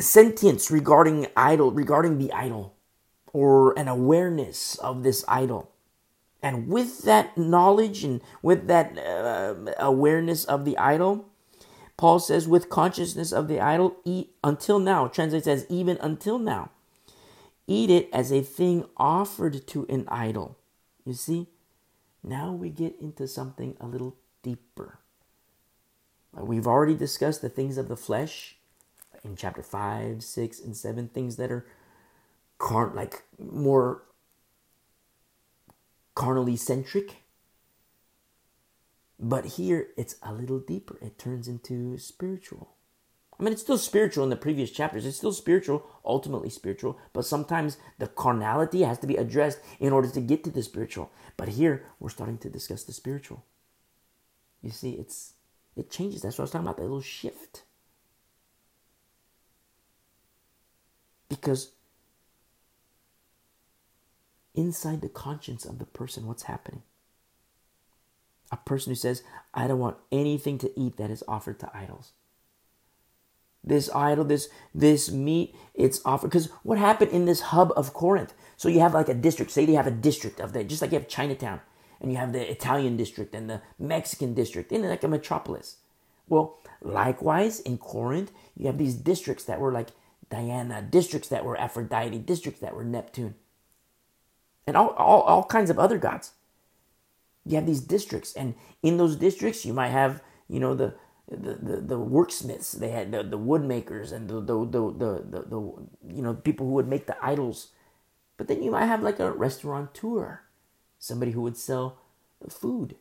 sentience regarding idol, regarding the idol, or an awareness of this idol. And with that knowledge and with that uh, awareness of the idol, Paul says, with consciousness of the idol, eat until now. Translates as even until now. Eat it as a thing offered to an idol. You see? Now we get into something a little deeper. We've already discussed the things of the flesh in chapter 5, 6, and 7, things that are car- like more carnally centric. But here it's a little deeper. It turns into spiritual. I mean, it's still spiritual in the previous chapters. It's still spiritual, ultimately spiritual, but sometimes the carnality has to be addressed in order to get to the spiritual. But here we're starting to discuss the spiritual. You see, it's it changes. That's what I was talking about, that little shift. Because inside the conscience of the person, what's happening? A person who says, I don't want anything to eat that is offered to idols this idol, this this meat, it's offered. Because what happened in this hub of Corinth? So you have like a district. Say you have a district of the, just like you have Chinatown, and you have the Italian district and the Mexican district, in like a metropolis. Well, likewise in Corinth, you have these districts that were like Diana, districts that were Aphrodite, districts that were Neptune, and all, all, all kinds of other gods. You have these districts, and in those districts, you might have, you know, the the, the, the worksmiths they had the, the wood makers and the the, the, the, the, the you know people who would make the idols. But then you might have like a restaurateur somebody who would sell food.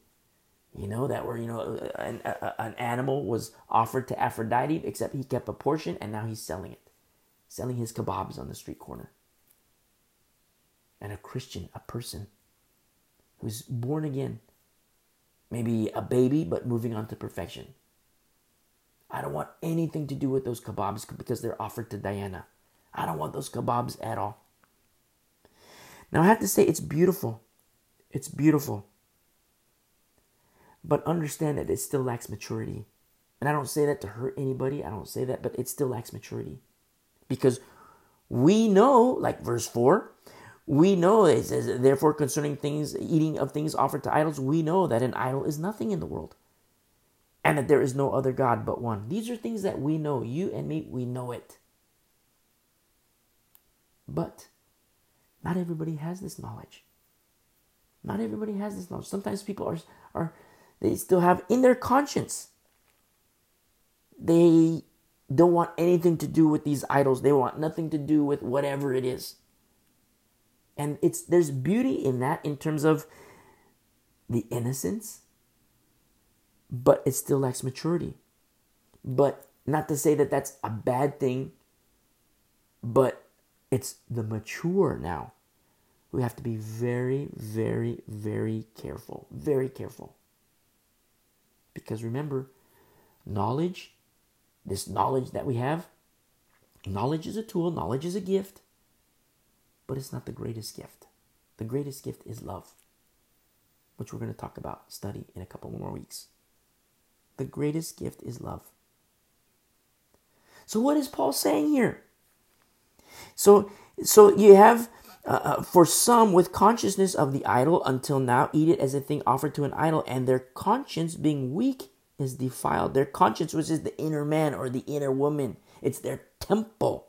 You know that were you know an, a, an animal was offered to aphrodite except he kept a portion and now he's selling it selling his kebabs on the street corner. And a christian a person who's born again. Maybe a baby but moving on to perfection I don't want anything to do with those kebabs because they're offered to Diana. I don't want those kebabs at all. Now, I have to say, it's beautiful. It's beautiful. But understand that it still lacks maturity. And I don't say that to hurt anybody. I don't say that, but it still lacks maturity. Because we know, like verse 4, we know it says, therefore, concerning things, eating of things offered to idols, we know that an idol is nothing in the world. And that there is no other God but one. These are things that we know. You and me, we know it. But not everybody has this knowledge. Not everybody has this knowledge. Sometimes people are, are they still have in their conscience. They don't want anything to do with these idols. They want nothing to do with whatever it is. And it's there's beauty in that in terms of the innocence, but it still lacks maturity. But not to say that that's a bad thing, but it's the mature now. We have to be very, very, very careful. Very careful. Because remember, knowledge, this knowledge that we have, knowledge is a tool, knowledge is a gift, but it's not the greatest gift. The greatest gift is love, which we're going to talk about, study in a couple more weeks. The greatest gift is love. So, what is Paul saying here? So, so you have uh, uh, for some with consciousness of the idol until now eat it as a thing offered to an idol, and their conscience being weak is defiled. Their conscience, which is the inner man or the inner woman, it's their temple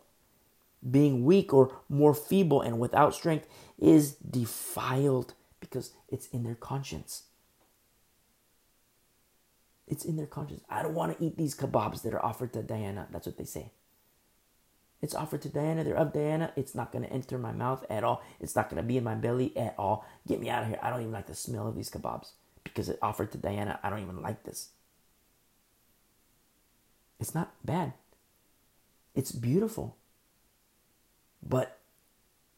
being weak or more feeble and without strength is defiled because it's in their conscience. It's in their conscience. I don't want to eat these kebabs that are offered to Diana. That's what they say. It's offered to Diana. They're of Diana. It's not going to enter my mouth at all. It's not going to be in my belly at all. Get me out of here. I don't even like the smell of these kebabs because it offered to Diana. I don't even like this. It's not bad. It's beautiful. But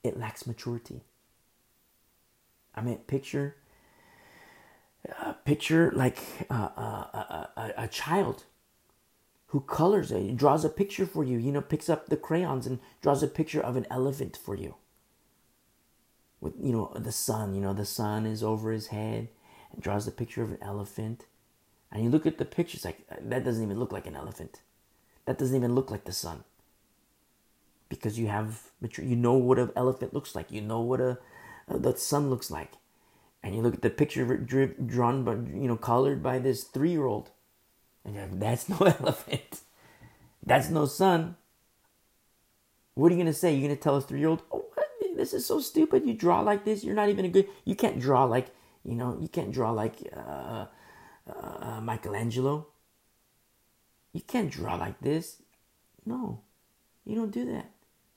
it lacks maturity. I mean, picture, uh, picture like uh, uh, a, a child who colors it, draws a picture for you, you know, picks up the crayons and draws a picture of an elephant for you. With, you know, the sun, you know, the sun is over his head and draws the picture of an elephant. And you look at the picture, it's like, that doesn't even look like an elephant. That doesn't even look like the sun. Because you have, you know what an elephant looks like. You know what a, the sun looks like. And you look at the picture drawn, by, you know, colored by this three-year-old and like, that's no elephant. That's no sun. What are you to say? You're to tell a three year old, oh, what? this is so stupid. You draw like this. You're not even a good, you can't draw like, you know, you can't draw like uh, uh, Michelangelo. You can't draw like this. No, you don't do that.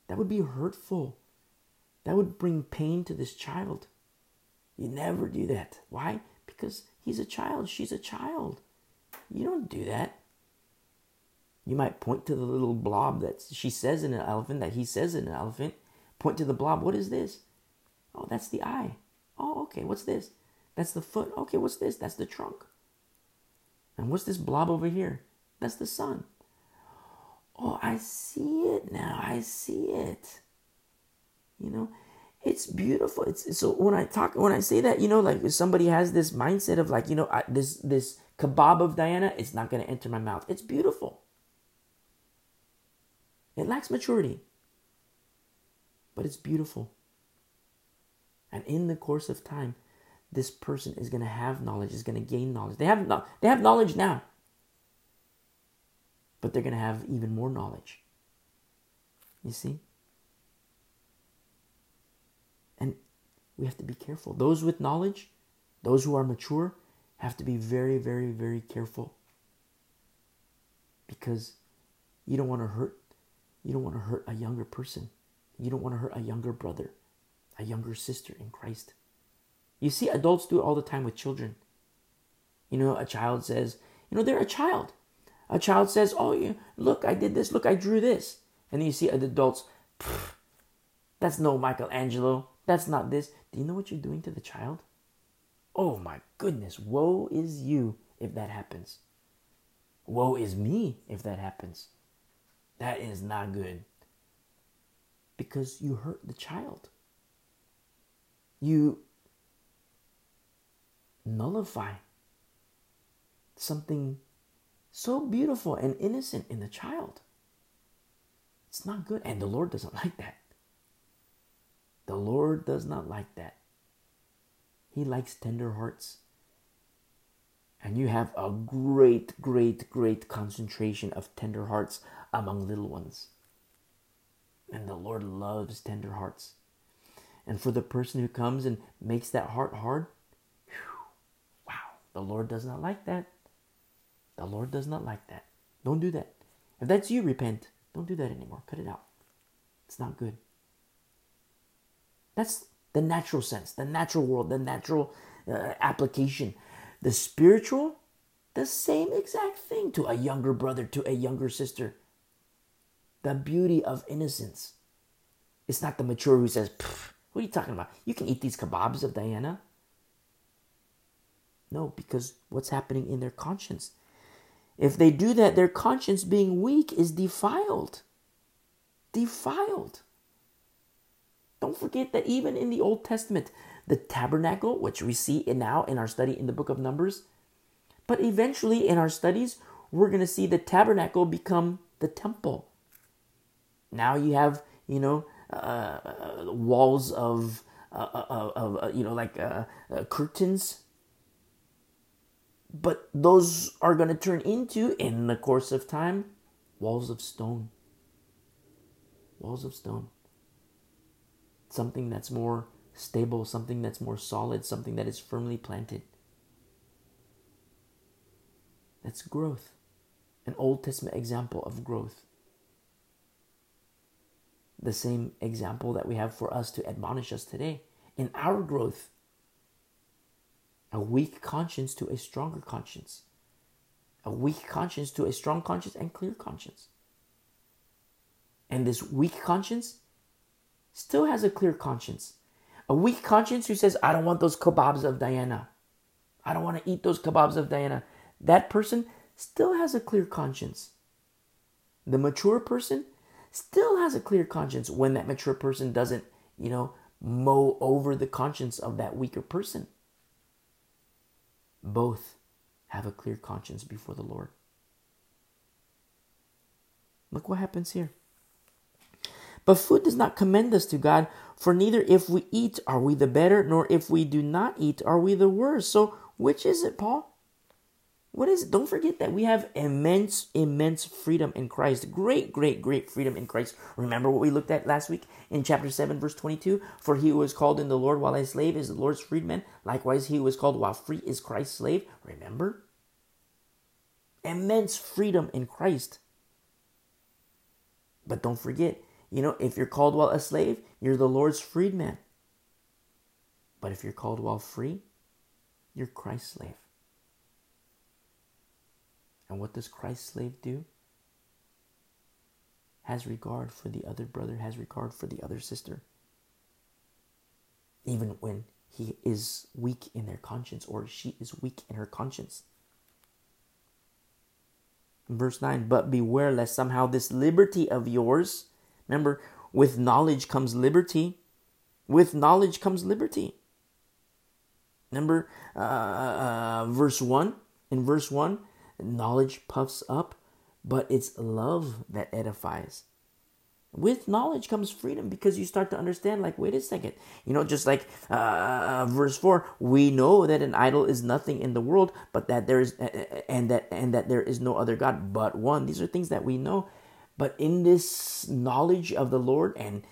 That would be hurtful. That would bring pain to this child. You never do that. Why? Because he's a child. She's a child. You don't do that. You might point to the little blob that she says in an elephant, that he says in an elephant. Point to the blob. What is this? Oh, that's the eye. Oh, okay. What's this? That's the foot. Okay, what's this? That's the trunk. And what's this blob over here? That's the sun. Oh, I see it now. I see it. You know, it's beautiful. It's so when I talk when I say that, you know, like if somebody has this mindset of like, you know, I, this this kebab of Diana, it's not going to enter my mouth. It's beautiful. It lacks maturity, but it's beautiful. And in the course of time, this person is going to have knowledge, is going to gain knowledge. They have they have knowledge now, but they're going to have even more knowledge. You see? And we have to be careful. Those with knowledge, those who are mature, have to be very, very, very careful because you don't want to hurt you don't want to hurt a younger person. You don't want to hurt a younger brother, a younger sister in Christ. You see adults do it all the time with children. You know, a child says, you know, they're a child. A child says, "Oh, you look, I did this. Look, I drew this." And then you see adults, that's no Michelangelo. That's not this. Do you know what you're doing to the child? Oh my goodness, woe is you if that happens. Woe is me if that happens. That is not good. Because you hurt the child. You nullify something so beautiful and innocent in the child. It's not good. And the Lord doesn't like that. The Lord does not like that. He likes tender hearts. And you have a great, great, great concentration of tender hearts among little ones. And the Lord loves tender hearts. And for the person who comes and makes that heart hard, whew, wow, the Lord does not like that. The Lord does not like that. Don't do that. If that's you, repent. Don't do that anymore. Cut it out. It's not good. That's the natural sense, the natural world, the natural uh, application. The spiritual, the same exact thing to a younger brother, to a younger sister. The beauty of innocence. It's not the mature who says, What are you talking about? You can eat these kebabs of Diana. No, because what's happening in their conscience? If they do that, their conscience being weak is defiled. Defiled. Don't forget that even in the Old Testament, the tabernacle, which we see now in our study in the book of Numbers, but eventually in our studies, we're going to see the tabernacle become the temple. Now you have, you know, uh, uh, walls of, uh, uh, uh of, uh, you know, like curtains. But those are going to turn into, in the course of time, walls of stone. Walls of stone something that's more stable, something that's more solid, something that is firmly planted. That's growth. An Old Testament example of growth. The same example that we have for us to admonish us today in our growth. A weak conscience to a stronger conscience. A weak conscience to a strong conscience and clear conscience. And this weak conscience still has a clear conscience. A weak conscience who says, I don't want those kebabs of Diana. I don't want to eat those kebabs of Diana. That person still has a clear conscience. The mature person still has a clear conscience when that mature person doesn't, you know, mow over the conscience of that weaker person. Both have a clear conscience before the Lord. Look what happens here. But food does not commend us to God, for neither if we eat are we the better, nor if we do not eat are we the worse. So, which is it, Paul? What is it? Don't forget that we have immense, immense freedom in Christ. Great, great, great freedom in Christ. Remember what we looked at last week in chapter 7, verse 22? For he who is called in the Lord while a slave is the Lord's freedman. Likewise, he who is called while free is Christ's slave. Remember? Immense freedom in Christ. But don't forget, you know, if you're called while a slave, you're the Lord's freedman. But if you're called while free, you're Christ's slave. And what does Christ's slave do? Has regard for the other brother, has regard for the other sister. Even when he is weak in their conscience or she is weak in her conscience. Verse 9, but beware lest somehow this liberty of yours Remember, with knowledge comes liberty. With knowledge comes liberty. Remember uh, uh, verse 1? In verse 1, knowledge puffs up, but it's love that edifies. With knowledge comes freedom because you start to understand, like, wait a second. You know, just like uh, uh verse 4, we know that an idol is nothing in the world, but that there is, and that, and that there is no other God but one. These are things that we know. But in this knowledge of the Lord and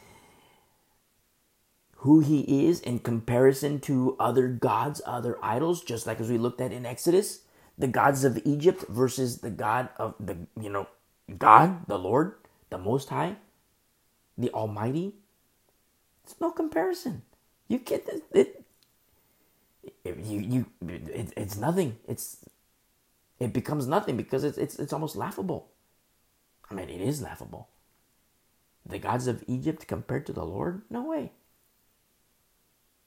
who he is in comparison to other gods, other idols, just like as we looked at in Exodus, the gods of Egypt versus the God of the, you know, God, the Lord, the Most High, the Almighty. It's no comparison. You get this, it, it you you it, it's nothing. It's it becomes nothing because it's it's it's almost laughable. I mean, it is laughable. The gods of Egypt compared to the Lord? No way.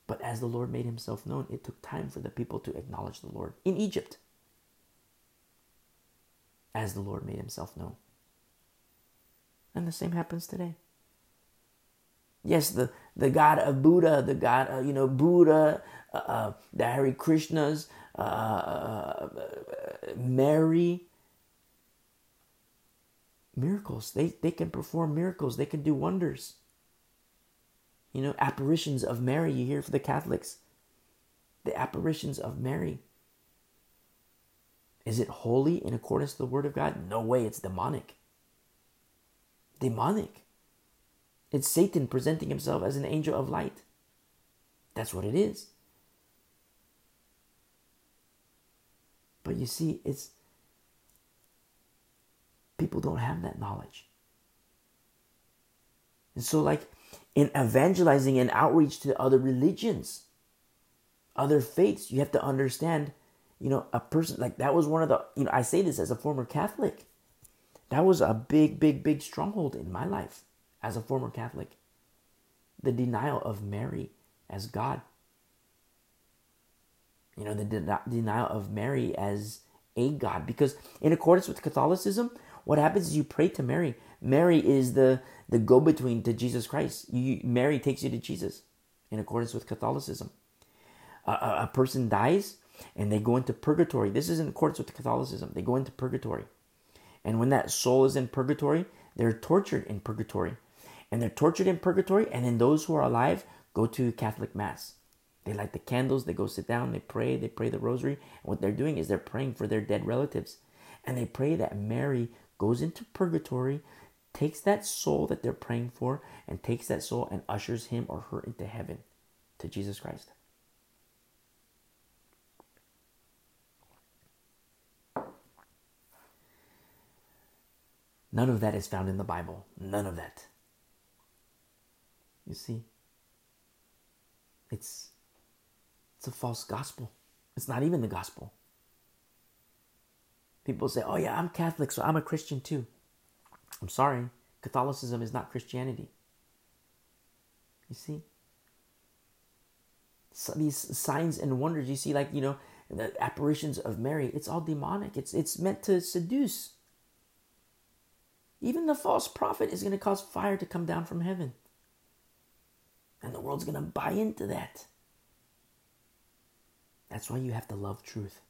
But as the Lord made himself known, it took time for the people to acknowledge the Lord in Egypt. As the Lord made himself known. And the same happens today. Yes, the, the God of Buddha, the God, you know, Buddha, uh, uh, the Hare Krishnas, uh, uh, uh Mary, miracles. They, they can perform miracles, they can do wonders. You know, apparitions of Mary, you hear for the Catholics. The apparitions of Mary. Is it holy in accordance to the word of God? No way, it's demonic. Demonic. It's Satan presenting himself as an angel of light. That's what it is. But you see, it's people don't have that knowledge. And so, like in evangelizing and outreach to other religions, other faiths, you have to understand, you know, a person like that was one of the, you know, I say this as a former Catholic. That was a big, big, big stronghold in my life as a former Catholic. The denial of Mary as God. You know, the de- denial of Mary as a God. Because in accordance with Catholicism, what happens is you pray to Mary. Mary is the, the go between to Jesus Christ. You, Mary takes you to Jesus in accordance with Catholicism. A, a, a person dies and they go into purgatory. This is in accordance with Catholicism. They go into purgatory. And when that soul is in purgatory, they're tortured in purgatory and they're tortured in purgatory. And then those who are alive go to Catholic Mass. They light the candles, they go sit down, they pray, they pray the rosary. And what they're doing is they're praying for their dead relatives. And they pray that Mary goes into purgatory, takes that soul that they're praying for, and takes that soul and ushers him or her into heaven to Jesus Christ. None of that is found in the Bible. None of that. You see? It's it's a false gospel. It's not even the gospel. People say, "Oh yeah, I'm Catholic, so I'm a Christian too." I'm sorry, Catholicism is not Christianity. You see? So these signs and wonders you see like, you know, the apparitions of Mary, it's all demonic. It's it's meant to seduce. Even the false prophet is going to cause fire to come down from heaven. And the world's going to buy into that. That's why you have to love truth.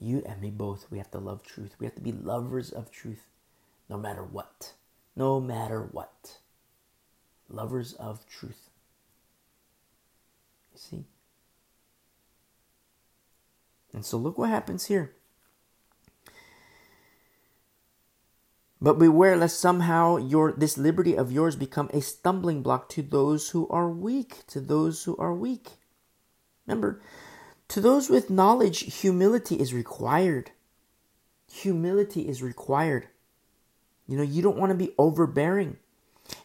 You and me both, we have to love truth. We have to be lovers of truth no matter what. No matter what. Lovers of truth. You see? And so look what happens here. But beware lest somehow your this liberty of yours become a stumbling block to those who are weak, to those who are weak. Remember, to those with knowledge, humility is required. Humility is required. You know, you don't want to be overbearing.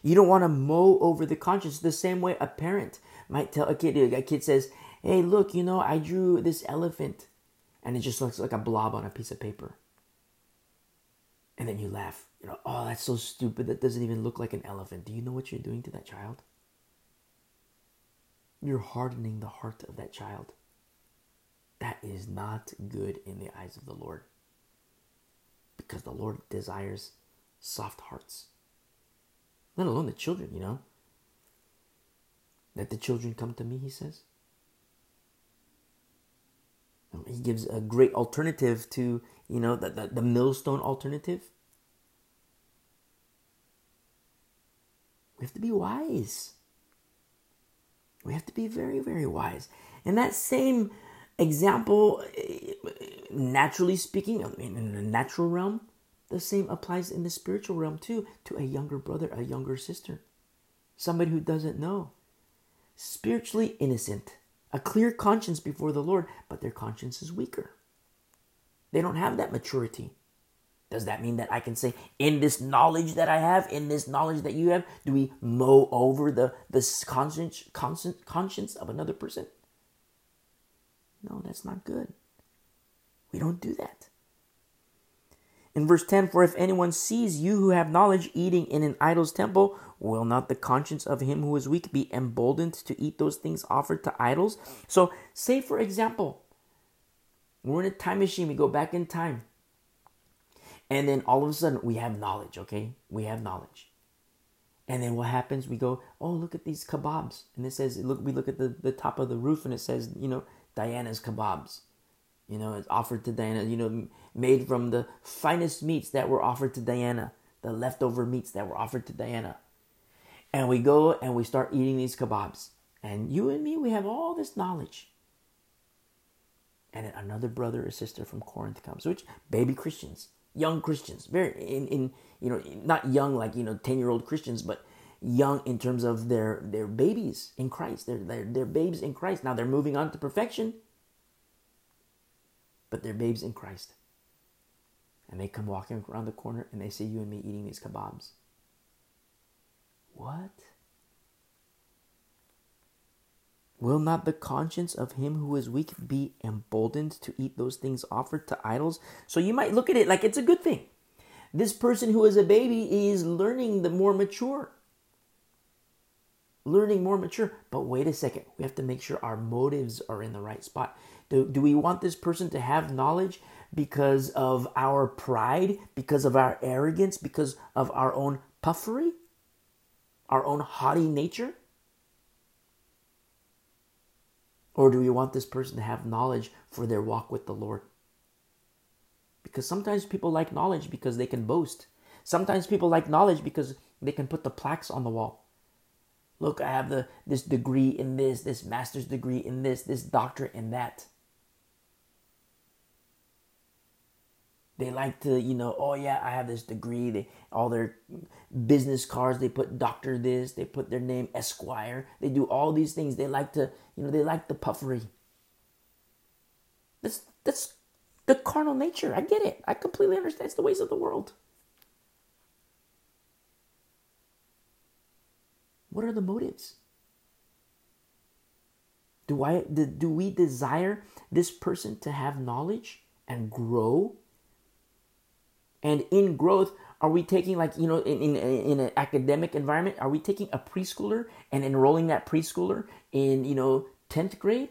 You don't want to mow over the conscience the same way a parent might tell a kid. A kid says, Hey, look, you know, I drew this elephant and it just looks like a blob on a piece of paper. And then you laugh. You know, oh, that's so stupid. That doesn't even look like an elephant. Do you know what you're doing to that child? You're hardening the heart of that child. That is not good in the eyes of the Lord. Because the Lord desires soft hearts. Let alone the children, you know. Let the children come to me, he says. He gives a great alternative to, you know, the, the, the millstone alternative. We have to be wise. We have to be very, very wise. And that same example, eh, naturally speaking, in the natural realm, the same applies in the spiritual realm too to a younger brother, a younger sister, somebody who doesn't know. Spiritually innocent, a clear conscience before the Lord, but their conscience is weaker. They don't have that maturity. Does that mean that I can say, in this knowledge that I have, in this knowledge that you have, do we mow over the, the conscience, conscience, conscience of another person? No, that's not good. We don't do that. In verse 10, for if anyone sees you who have knowledge eating in an idol's temple, will not the conscience of him who is weak be emboldened to eat those things offered to idols? So, say for example, we're in a time machine, we go back in time. And then all of a sudden we have knowledge, okay? We have knowledge. And then what happens? We go, oh, look at these kebabs. And it says, look, we look at the, the top of the roof and it says, you know, Diana's kebabs. You know, it's offered to Diana, you know, made from the finest meats that were offered to Diana, the leftover meats that were offered to Diana. And we go and we start eating these kebabs. And you and me, we have all this knowledge. and another brother or sister from Corinth comes, which baby Christians, young Christians, very in, in you know not young like you know ten year old Christians, but young in terms of their their babies in Christ. They're they're they're babes in Christ. Now they're moving on to perfection, but they're babes in Christ. And they come walking around the corner and they see you and me eating these kebabs. What? Will not the conscience of him who is weak be emboldened to eat those things offered to idols? So you might look at it like it's a good thing. This person who is a baby is learning the more mature. Learning more mature. But wait a second. We have to make sure our motives are in the right spot. Do, do we want this person to have knowledge because of our pride, because of our arrogance, because of our own puffery, our own haughty nature? Or do we want this person to have knowledge for their walk with the Lord? Because sometimes people like knowledge because they can boast. Sometimes people like knowledge because they can put the plaques on the wall. Look, I have the this degree in this, this master's degree in this, this doctorate in that. They like to, you know, oh yeah, I have this degree. They all their business cards, they put doctor this, they put their name Esquire. They do all these things. They like to, you know, they like the puffery. That's that's the carnal nature. I get it. I completely understand. It's the ways of the world. What are the motives? Do I do we desire this person to have knowledge and grow and in growth, are we taking like you know in, in in an academic environment? Are we taking a preschooler and enrolling that preschooler in you know tenth grade?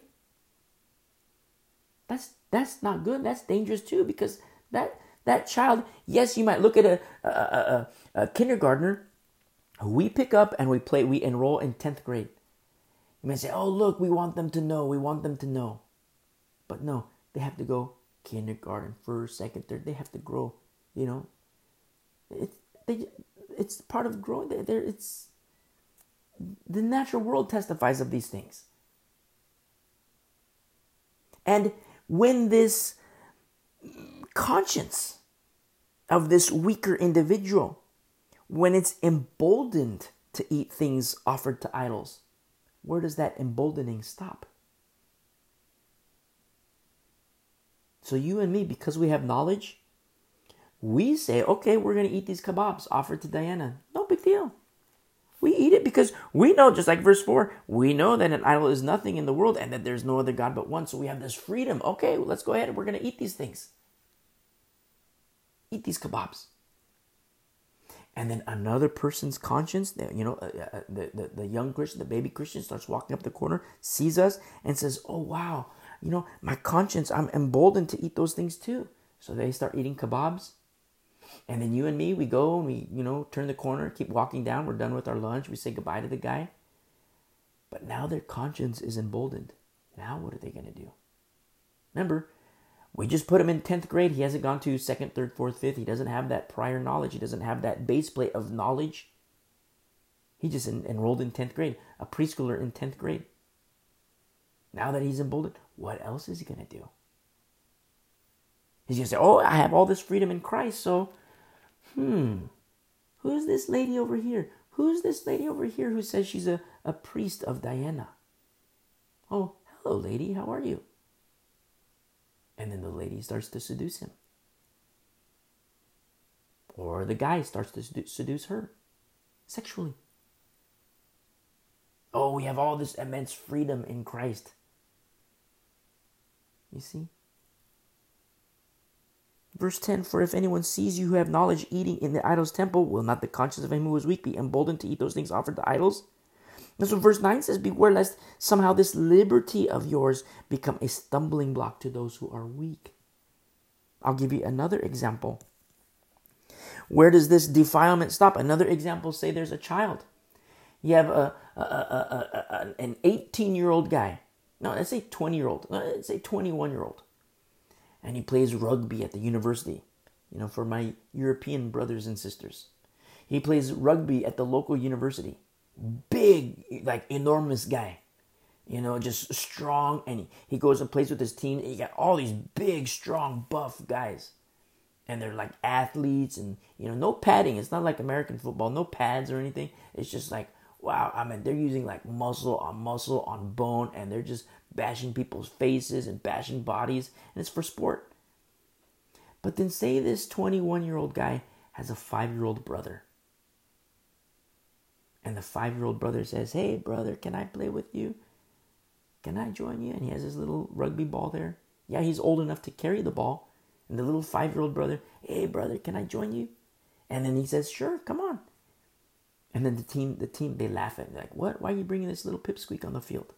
That's that's not good. That's dangerous too because that that child. Yes, you might look at a a, a, a kindergartner we pick up and we play. We enroll in tenth grade. You might say, "Oh, look, we want them to know. We want them to know," but no, they have to go kindergarten, first, second, third. They have to grow you know, it's they, it's part of growing. There, it's the natural world testifies of these things. And when this conscience of this weaker individual, when it's emboldened to eat things offered to idols, where does that emboldening stop? So, you and me, because we have knowledge, we say, okay, we're going to eat these kebabs offered to Diana. No big deal. We eat it because we know, just like verse 4, we know that an idol is nothing in the world and that there's no other God but one. So we have this freedom. Okay, let's go ahead and we're going to eat these things. Eat these kebabs. And then another person's conscience, you know, uh, uh, the, the, the young Christian, the baby Christian starts walking up the corner, sees us, and says, Oh, wow, you know, my conscience, I'm emboldened to eat those things too. So they start eating kebabs and then you and me, we go and we, you know, turn the corner, keep walking down. We're done with our lunch. We say goodbye to the guy. But now their conscience is emboldened. Now what are they going to do? Remember, we just put him in 10th grade. He hasn't gone to second, third, fourth, fifth. He doesn't have that prior knowledge. He doesn't have that base plate of knowledge. He just en- enrolled in 10th grade, a preschooler in 10th grade. Now that he's emboldened, what else is he going to do? He's going to say, Oh, I have all this freedom in Christ, so hmm, who's this lady over here? Who's this lady over here who says she's a, a priest of Diana? Oh, hello, lady, how are you? And then the lady starts to seduce him. Or the guy starts to seduce her sexually. Oh, we have all this immense freedom in Christ. You see? Verse 10 For if anyone sees you who have knowledge eating in the idol's temple, will not the conscience of him who is weak be emboldened to eat those things offered to idols? And so verse 9 says, Beware lest somehow this liberty of yours become a stumbling block to those who are weak. I'll give you another example. Where does this defilement stop? Another example say there's a child. You have a, a, a, a an 18 year old guy. No, let's say 20 year old. Let's say 21 year old and he plays rugby at the university. You know, for my European brothers and sisters. He plays rugby at the local university. Big, like enormous guy. you know, just strong. And he, goes and plays with his team. And you got all these big, strong, buff guys. And they're like athletes and, you know, no padding. It's not like American football, no pads or anything. It's just like, wow, I mean, they're using like muscle on muscle on bone and they're just bashing people's faces and bashing bodies. And it's for sport. But then say this 21 year old guy has a five year old brother. And the five year old brother says, Hey, brother, can I play with you? Can I join you? And he has his little rugby ball there. Yeah, he's old enough to carry the ball. And the little five year old brother, Hey, brother, can I join you? And then he says, Sure, come on. And then the team, the team, they laugh at him. They're like, What? Why are you bringing this little pipsqueak on the field?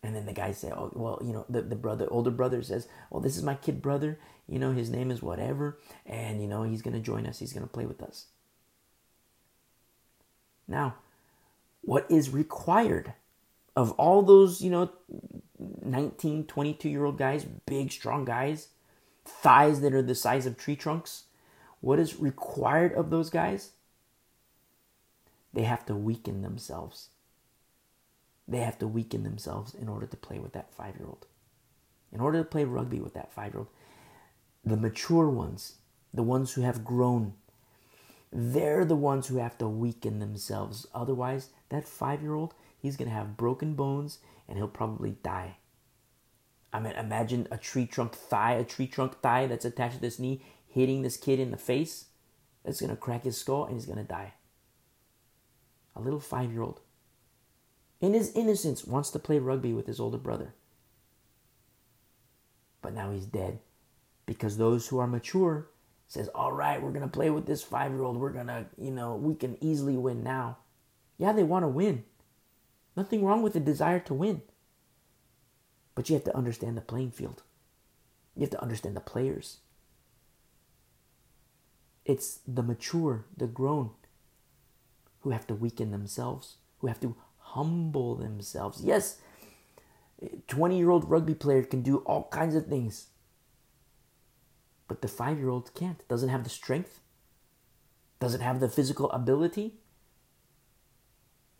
And then the guy say, "Oh, well, you know, the, the brother, older brother says, well, this is my kid brother. You know, his name is whatever, and you know, he's gonna join us. He's gonna play with us." Now, what is required of all those, you know, 19, 22 year old guys, big, strong guys, thighs that are the size of tree trunks? What is required of those guys? They have to weaken themselves. They have to weaken themselves in order to play with that five year old. In order to play rugby with that five year old, the mature ones, the ones who have grown, they're the ones who have to weaken themselves. Otherwise, that five year old, he's going to have broken bones and he'll probably die. I mean, imagine a tree trunk thigh, a tree trunk thigh that's attached to this knee, hitting this kid in the face. That's going to crack his skull and he's going to die. A little five year old, in his innocence, wants to play rugby with his older brother. But now he's dead because those who are mature says, all right, we're going to play with this five year old. We're going to, you know, we can easily win now. Yeah, they want to win. Nothing wrong with the desire to win. But you have to understand the playing field. You have to understand the players. It's the mature, the grown, who have to weaken themselves, who have to humble themselves. Yes, 20 year old rugby player can do all kinds of things. But the five year old can't, doesn't have the strength, doesn't have the physical ability.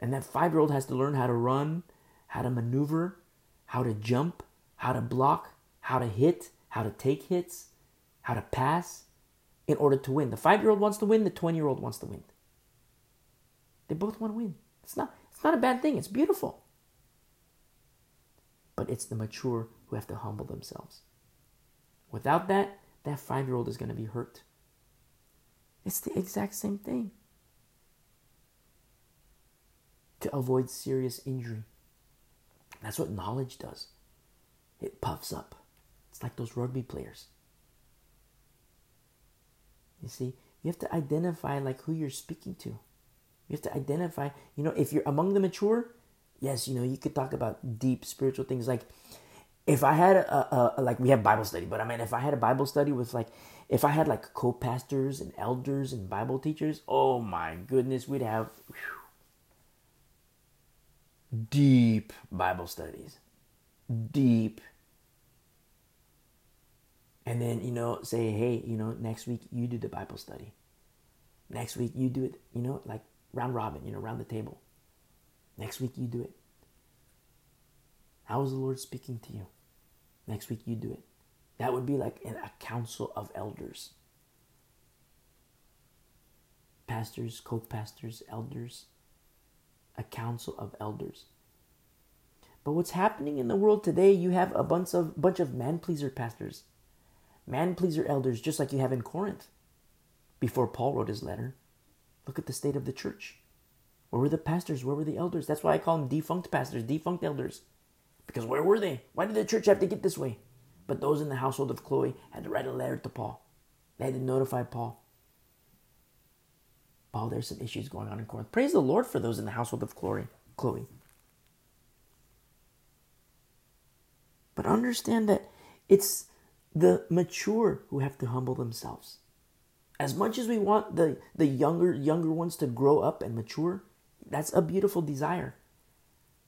And that five year old has to learn how to run, how to maneuver, how to jump, how to block, how to hit, how to take hits, how to pass in order to win. The five year old wants to win, the 20 year old wants to win. They both want to win. It's not, it's not a bad thing, it's beautiful. But it's the mature who have to humble themselves. Without that, that five year old is going to be hurt. It's the exact same thing. To avoid serious injury. That's what knowledge does. It puffs up. It's like those rugby players. You see, you have to identify like who you're speaking to. You have to identify, you know, if you're among the mature, yes, you know, you could talk about deep spiritual things like if I had a, a, like we have Bible study, but I mean if I had a Bible study with like if I had like co-pastors and elders and Bible teachers, oh my goodness, we'd have whew, deep Bible studies. Deep. And then, you know, say, hey, you know, next week you do the Bible study. Next week you do it, you know, like round robin, you know, round the table. Next week you do it. How is the Lord speaking to you? Next week you do it. That would be like in a council of elders. Pastors, co pastors, elders. A council of elders. But what's happening in the world today, you have a bunch of bunch of man pleaser pastors, man pleaser elders, just like you have in Corinth. Before Paul wrote his letter, look at the state of the church. Where were the pastors? Where were the elders? That's why I call them defunct pastors, defunct elders. Because where were they? Why did the church have to get this way? But those in the household of Chloe had to write a letter to Paul. They had to notify Paul. Paul, there's some issues going on in Corinth. Praise the Lord for those in the household of Chloe. Chloe. But understand that it's the mature who have to humble themselves. As much as we want the, the younger younger ones to grow up and mature, that's a beautiful desire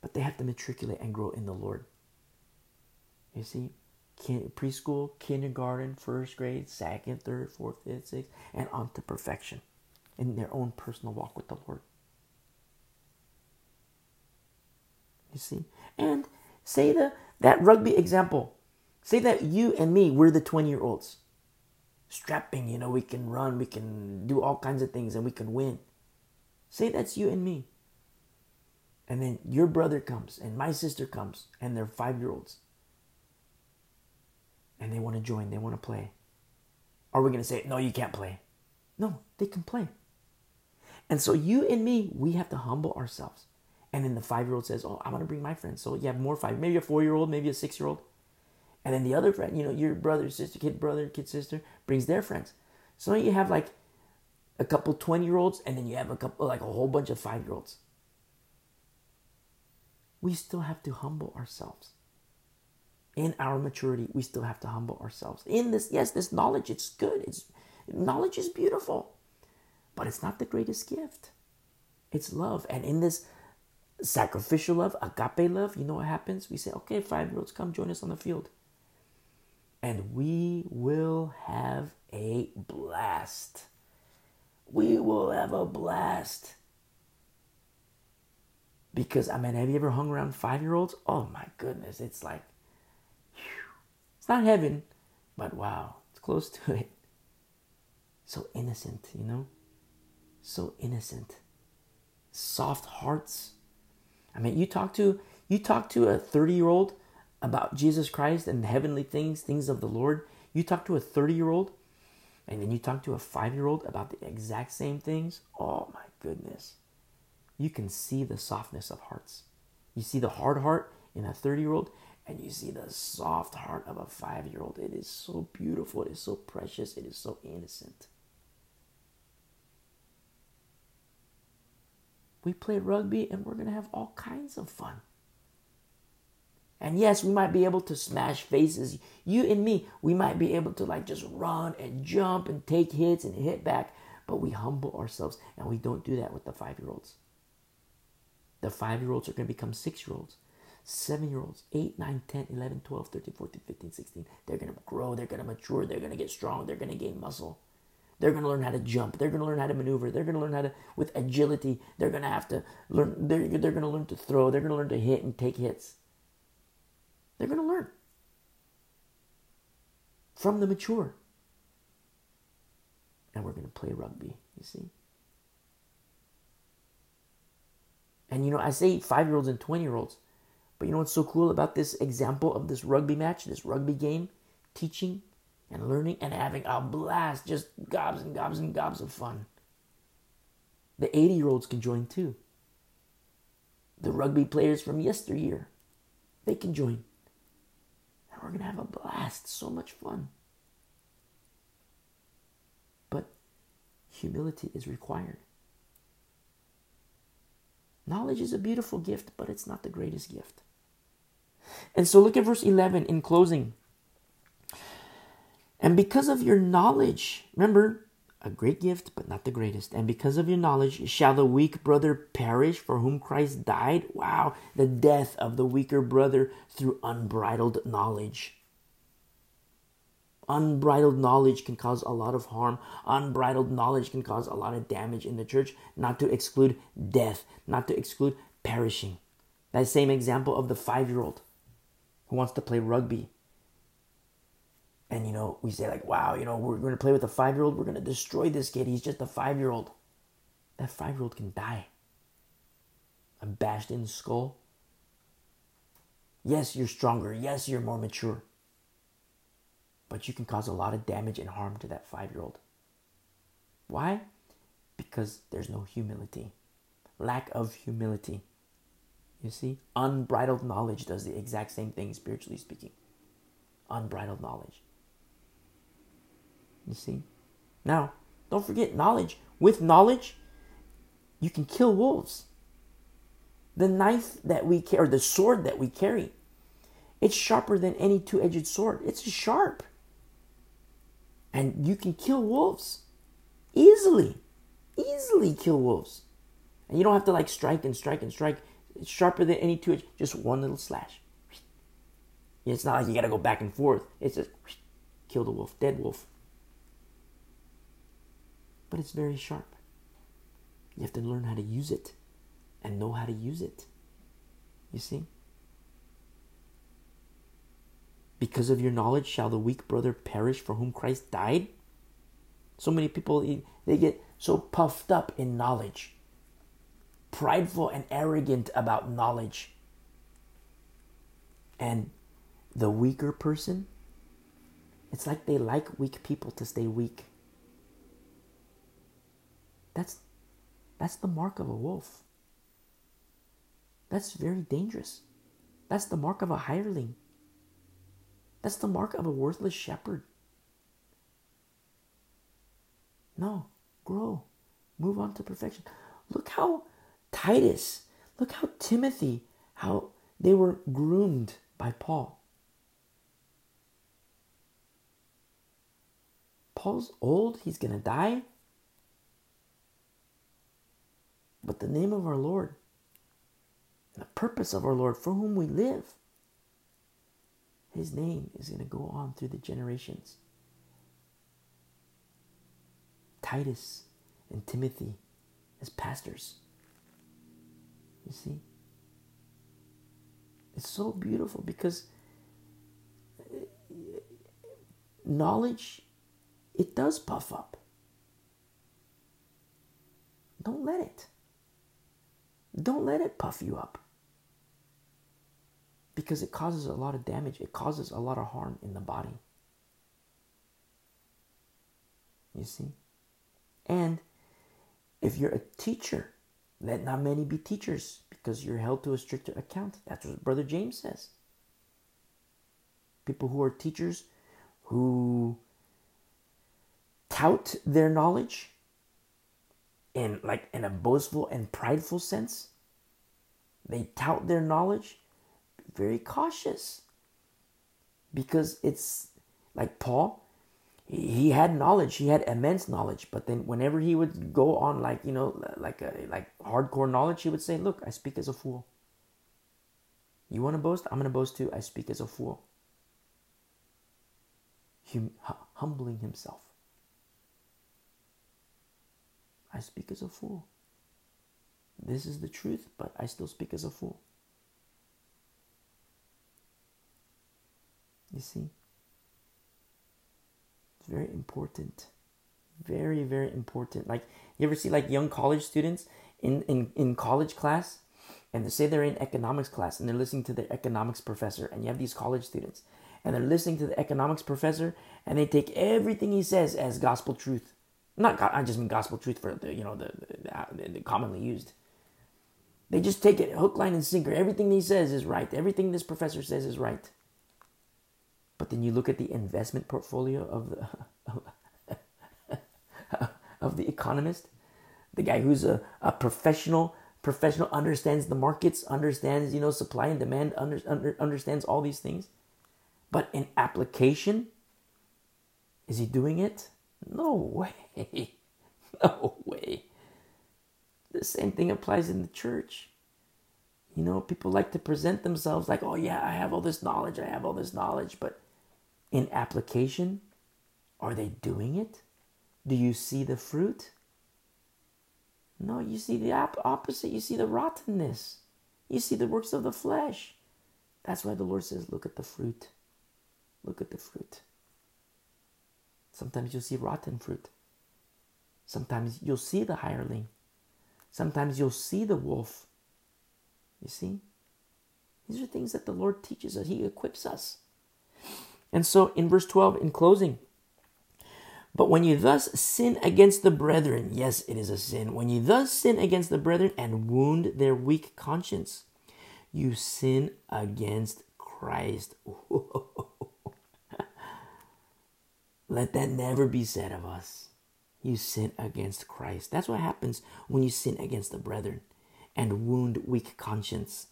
but they have to matriculate and grow in the Lord. You see, preschool, kindergarten, first grade, second, third, fourth, fifth, sixth, and on to perfection in their own personal walk with the Lord. You see? And say the that rugby example. Say that you and me, we're the 20 year olds. Strapping, you know, we can run, we can do all kinds of things, and we can win. Say that's you and me. And then your brother comes, and my sister comes, and they're five year olds. And they want to join, they want to play. Are we going to say, no, you can't play? No, they can play. And so you and me, we have to humble ourselves. And then the five year old says, Oh, I'm going to bring my friends. So you have more five, maybe a four year old, maybe a six year old. And then the other friend, you know, your brother, sister, kid, brother, kid, sister, brings their friends. So you have like a couple 20 year olds, and then you have a couple, like a whole bunch of five year olds. We still have to humble ourselves. In our maturity, we still have to humble ourselves. In this, yes, this knowledge, it's good. It's knowledge is beautiful, but it's not the greatest gift. It's love. And in this sacrificial love, agape love, you know what happens? We say, okay, five year olds, come join us on the field. And we will have a blast. We will have a blast. Because, I mean, have you ever hung around five year olds? Oh my goodness, it's like, whew. it's not heaven, but wow, it's close to it. So innocent, you know? So innocent. Soft hearts I mean, you talk to you talk to a 30-year-old about Jesus Christ and heavenly things, things of the Lord. You talk to a 30-year-old and then you talk to a 5-year-old about the exact same things. Oh my goodness. You can see the softness of hearts. You see the hard heart in a 30-year-old and you see the soft heart of a 5-year-old. It is so beautiful, it is so precious, it is so innocent. we play rugby and we're going to have all kinds of fun. And yes, we might be able to smash faces. You and me, we might be able to like just run and jump and take hits and hit back, but we humble ourselves and we don't do that with the five year olds. The five year olds are going to become six year olds, seven year olds, 8, 9, 10, 11, 12, 13, 14, 15, 16. They're going to grow, they're going to mature, they're going to get strong, they're going to gain muscle. They're going to learn how to jump. They're going to learn how to maneuver. They're going to learn how to, with agility, they're going to have to learn, they're, they're going to learn to throw. They're going to learn to hit and take hits. They're going to learn from the mature. And we're going to play rugby, you see. And you know, I say five year olds and 20 year olds, but you know what's so cool about this example of this rugby match, this rugby game, teaching and learning and having a blast, just gobs and gobs and gobs of fun. The 80 year olds can join too. The rugby players from yesteryear, they can join. And we're going to have a blast, so much fun. But humility is required. Knowledge is a beautiful gift, but it's not the greatest gift. And so look at verse 11 in closing. And because of your knowledge, remember, a great gift, but not the greatest. And because of your knowledge, shall the weak brother perish for whom Christ died? Wow, the death of the weaker brother through unbridled knowledge. Unbridled knowledge can cause a lot of harm. Unbridled knowledge can cause a lot of damage in the church, not to exclude death, not to exclude perishing. That same example of the five year old who wants to play rugby. And you know we say like wow you know we're going to play with a five year old we're going to destroy this kid. He's just a five year old that five year old can die. A bashed in skull. Yes you're stronger. Yes you're more mature but you can cause a lot of damage and harm to that five year old why because there's no humility lack of humility you see unbridled knowledge does the exact same thing spiritually speaking unbridled knowledge you see? Now, don't forget knowledge. With knowledge, you can kill wolves. The knife that we carry, or the sword that we carry, it's sharper than any two edged sword. It's sharp. And you can kill wolves easily. Easily kill wolves. And you don't have to like strike and strike and strike. It's sharper than any two just one little slash. It's not like you gotta go back and forth. It's just kill the wolf, dead wolf but it's very sharp. You have to learn how to use it and know how to use it. You see? Because of your knowledge, shall the weak brother perish for whom Christ died? So many people, eh, they get so puffed up in knowledge, prideful and arrogant about knowledge. And the weaker person, it's like they like weak people to stay weak. That's that's the mark of a wolf. That's very dangerous. That's the mark of a hireling. That's the mark of a worthless shepherd. No, grow. Move on to perfection. Look how Titus, look how Timothy, how they were groomed by Paul. Paul's old, he's going to die. But the name of our Lord, the purpose of our Lord, for whom we live, his name is going to go on through the generations. Titus and Timothy as pastors. You see? It's so beautiful because uh, knowledge, it does puff up. Don't let it. Don't let it puff you up because it causes a lot of damage. It causes a lot of harm in the body. You see? And if you're a teacher, let not many be teachers because you're held to a stricter account. That's what Brother James says. People who are teachers who tout their knowledge in like in a boastful and prideful sense. They tout their knowledge very cautious because it's like Paul. He had knowledge. He had immense knowledge. But then, whenever he would go on, like you know, like a, like hardcore knowledge, he would say, "Look, I speak as a fool. You want to boast? I'm going to boast too. I speak as a fool." Hum- humbling himself. I speak as a fool. This is the truth, but I still speak as a fool. You see? It's very important. Very, very important. Like, you ever see like young college students in, in, in college class? And they say they're in economics class and they're listening to the economics professor. And you have these college students and they're listening to the economics professor and they take everything he says as gospel truth. Not, I just mean gospel truth for the, you know, the, uh, the, the commonly used. They just take it hook, line, and sinker. Everything he says is right. Everything this professor says is right. But then you look at the investment portfolio of the of the economist, the guy who's a, a professional professional understands the markets, understands you know supply and demand, under, under, understands all these things. But in application, is he doing it? No way. No way. The same thing applies in the church. You know, people like to present themselves like, oh, yeah, I have all this knowledge, I have all this knowledge, but in application? Are they doing it? Do you see the fruit? No, you see the opposite. You see the rottenness. You see the works of the flesh. That's why the Lord says, Look at the fruit. Look at the fruit. Sometimes you'll see rotten fruit. Sometimes you'll see the hireling. Sometimes you'll see the wolf. You see? These are things that the Lord teaches us, He equips us. And so in verse 12, in closing, but when you thus sin against the brethren, yes, it is a sin. When you thus sin against the brethren and wound their weak conscience, you sin against Christ. Let that never be said of us. You sin against Christ. That's what happens when you sin against the brethren and wound weak conscience.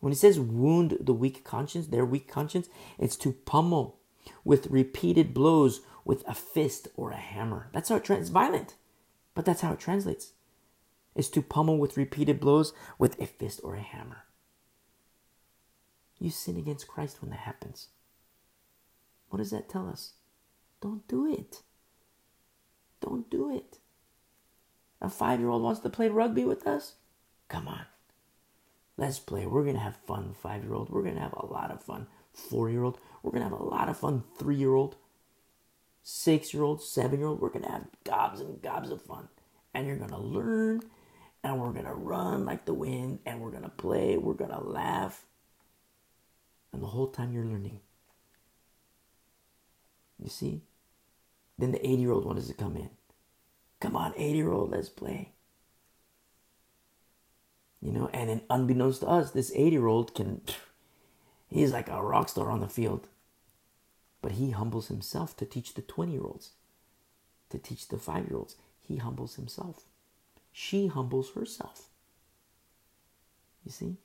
When it says wound the weak conscience, their weak conscience, it's to pummel with repeated blows with a fist or a hammer. That's how it trans violent, but that's how it translates. It's to pummel with repeated blows with a fist or a hammer. You sin against Christ when that happens. What does that tell us? Don't do it. Don't do it. A five year old wants to play rugby with us? Come on. Let's play. We're going to have fun, five year old. We're going to have a lot of fun, four year old. We're going to have a lot of fun, three year old, six year old, seven year old. We're going to have gobs and gobs of fun. And you're going to learn, and we're going to run like the wind, and we're going to play, we're going to laugh. And the whole time you're learning. You see? Then the 80 year old wanted to come in. Come on, 80 year old, let's play. You know, and then unbeknownst to us, this 80 year old can, he's like a rock star on the field. But he humbles himself to teach the 20 year olds, to teach the 5 year olds. He humbles himself. She humbles herself. You see?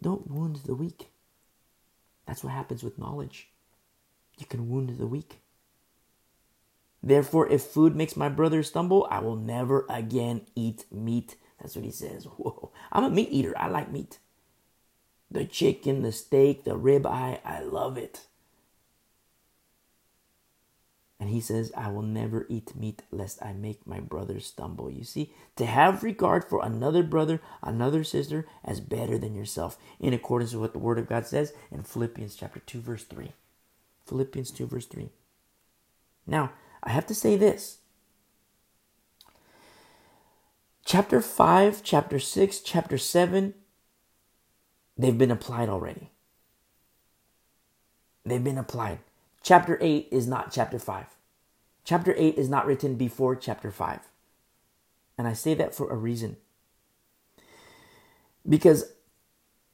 Don't wound the weak. That's what happens with knowledge. You can wound the weak. Therefore, if food makes my brother stumble, I will never again eat meat. That's what he says. Whoa. I'm a meat eater. I like meat. The chicken, the steak, the ribeye, I love it. And he says, I will never eat meat lest I make my brother stumble. You see, to have regard for another brother, another sister as better than yourself, in accordance with what the Word of God says in Philippians chapter 2, verse 3. Philippians 2, verse 3. Now, I have to say this. Chapter 5, chapter 6, chapter 7, they've been applied already. They've been applied. Chapter 8 is not chapter 5. Chapter 8 is not written before chapter 5. And I say that for a reason. Because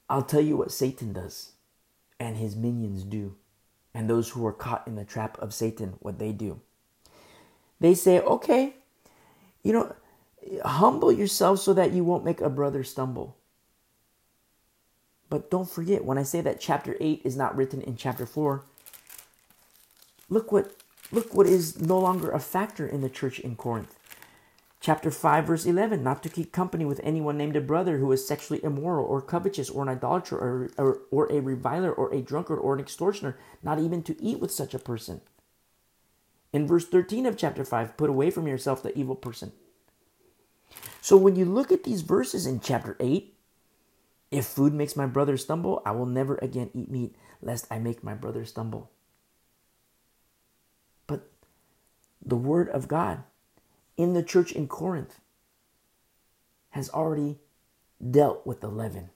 I'll tell you what Satan does and his minions do, and those who are caught in the trap of Satan, what they do. They say, okay, you know, humble yourself so that you won't make a brother stumble. But don't forget, when I say that chapter 8 is not written in chapter 4, look what look what is no longer a factor in the church in Corinth. Chapter 5, verse 11 not to keep company with anyone named a brother who is sexually immoral or covetous or an idolater or, or, or a reviler or a drunkard or an extortioner, not even to eat with such a person. In verse 13 of chapter 5, put away from yourself the evil person. So when you look at these verses in chapter 8, if food makes my brother stumble, I will never again eat meat, lest I make my brother stumble. But the word of God in the church in Corinth has already dealt with the leaven.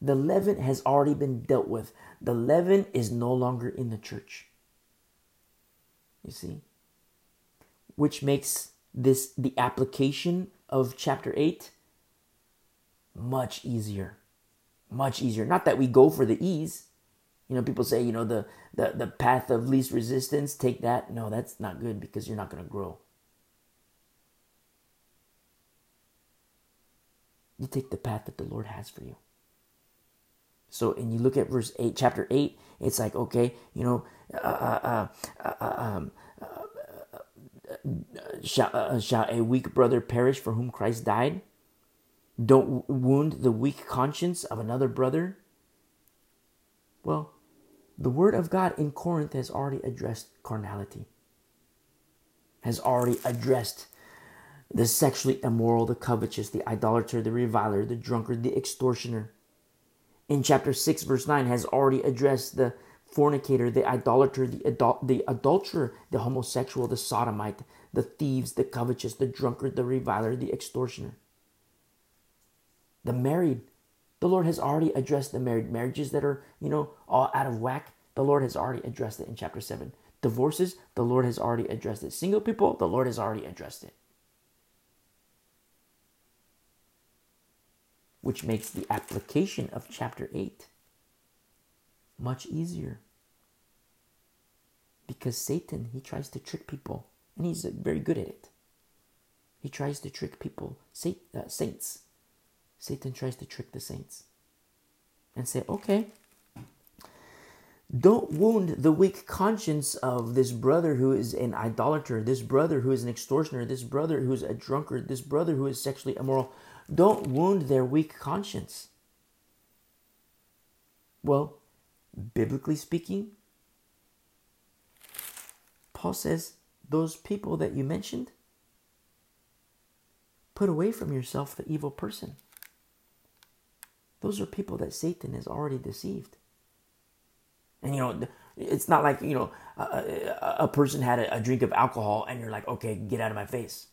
The leaven has already been dealt with. The leaven is no longer in the church. You see? Which makes this the application of chapter 8 much easier. Much easier. Not that we go for the ease. You know, people say, you know, the, the, the path of least resistance, take that. No, that's not good because you're not going to grow. You take the path that the Lord has for you. So, and you look at verse 8, chapter 8, it's like, okay, you know, uh, uh, uh, um, shall, shall a weak brother perish for whom Christ died? Don't wound the weak conscience of another brother. Well, the word of God in Corinth has already addressed carnality, has already addressed the sexually immoral, the covetous, the idolater, the reviler, the drunkard, the extortioner in chapter 6, verse 9, has already addressed the fornicator, the idolater, the, adul- the adulterer, the homosexual, the sodomite, the thieves, the covetous, the drunkard, the reviler, the extortioner. The married, the Lord has already addressed the married marriages that are, you know, all out of whack. The Lord has already addressed it in chapter 7. Divorces, the Lord has already addressed it. Single people, the Lord has already addressed it. Which makes the application of chapter 8 much easier. Because Satan, he tries to trick people, and he's very good at it. He tries to trick people, uh, saints. Satan tries to trick the saints and say, okay, don't wound the weak conscience of this brother who is an idolater, this brother who is an extortioner, this brother who is a drunkard, this brother who is sexually immoral. Don't wound their weak conscience. Well, biblically speaking, Paul says those people that you mentioned, Put away from yourself the evil person. Those are people that Satan has already deceived. And you know, it's not like, you know, a, a person had a, a drink of alcohol and you're like, okay, get out of my face.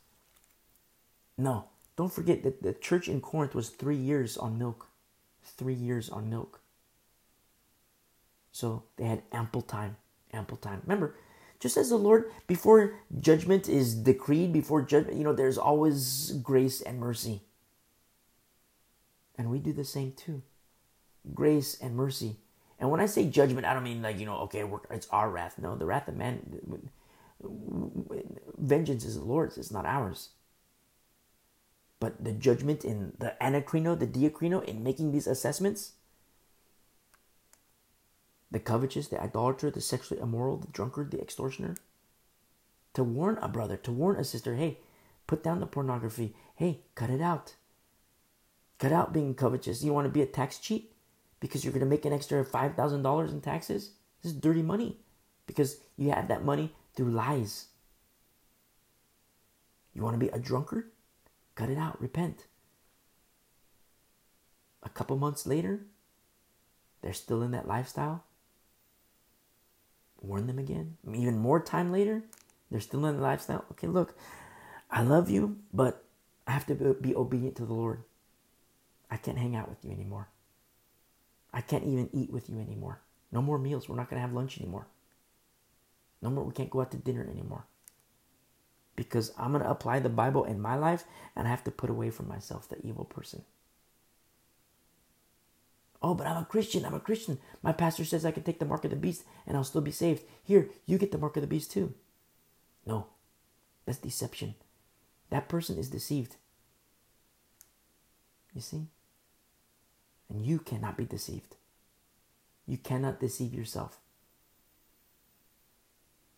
No, don't forget that the church in Corinth was three years on milk. Three years on milk. So they had ample time, ample time. Remember, just as the Lord, before judgment is decreed, before judgment, you know, there's always grace and mercy. And we do the same too. Grace and mercy. And when I say judgment, I don't mean like, you know, okay, it's our wrath. No, the wrath of man, vengeance is the Lord's, it's not ours. But the judgment in the anacrino, the diacrino, in making these assessments, the covetous, the idolater, the sexually immoral, the drunkard, the extortioner, to warn a brother, to warn a sister, hey, put down the pornography. Hey, cut it out. Cut out being covetous. You want to be a tax cheat because you're going to make an extra $5,000 in taxes? This is dirty money because you have that money through lies. You want to be a drunkard? Cut it out. Repent. A couple months later, they're still in that lifestyle. Warn them again. Even more time later, they're still in the lifestyle. Okay, look, I love you, but I have to be obedient to the Lord. I can't hang out with you anymore. I can't even eat with you anymore. No more meals. We're not going to have lunch anymore. No more. We can't go out to dinner anymore because I'm going to apply the Bible in my life and I have to put away from myself the evil person. Oh, but I'm a Christian. I'm a Christian. My pastor says I can take the mark of the beast and I'll still be saved. Here, you get the mark of the beast too. No, that's deception. That person is deceived. You see? And you cannot be deceived. You cannot deceive yourself.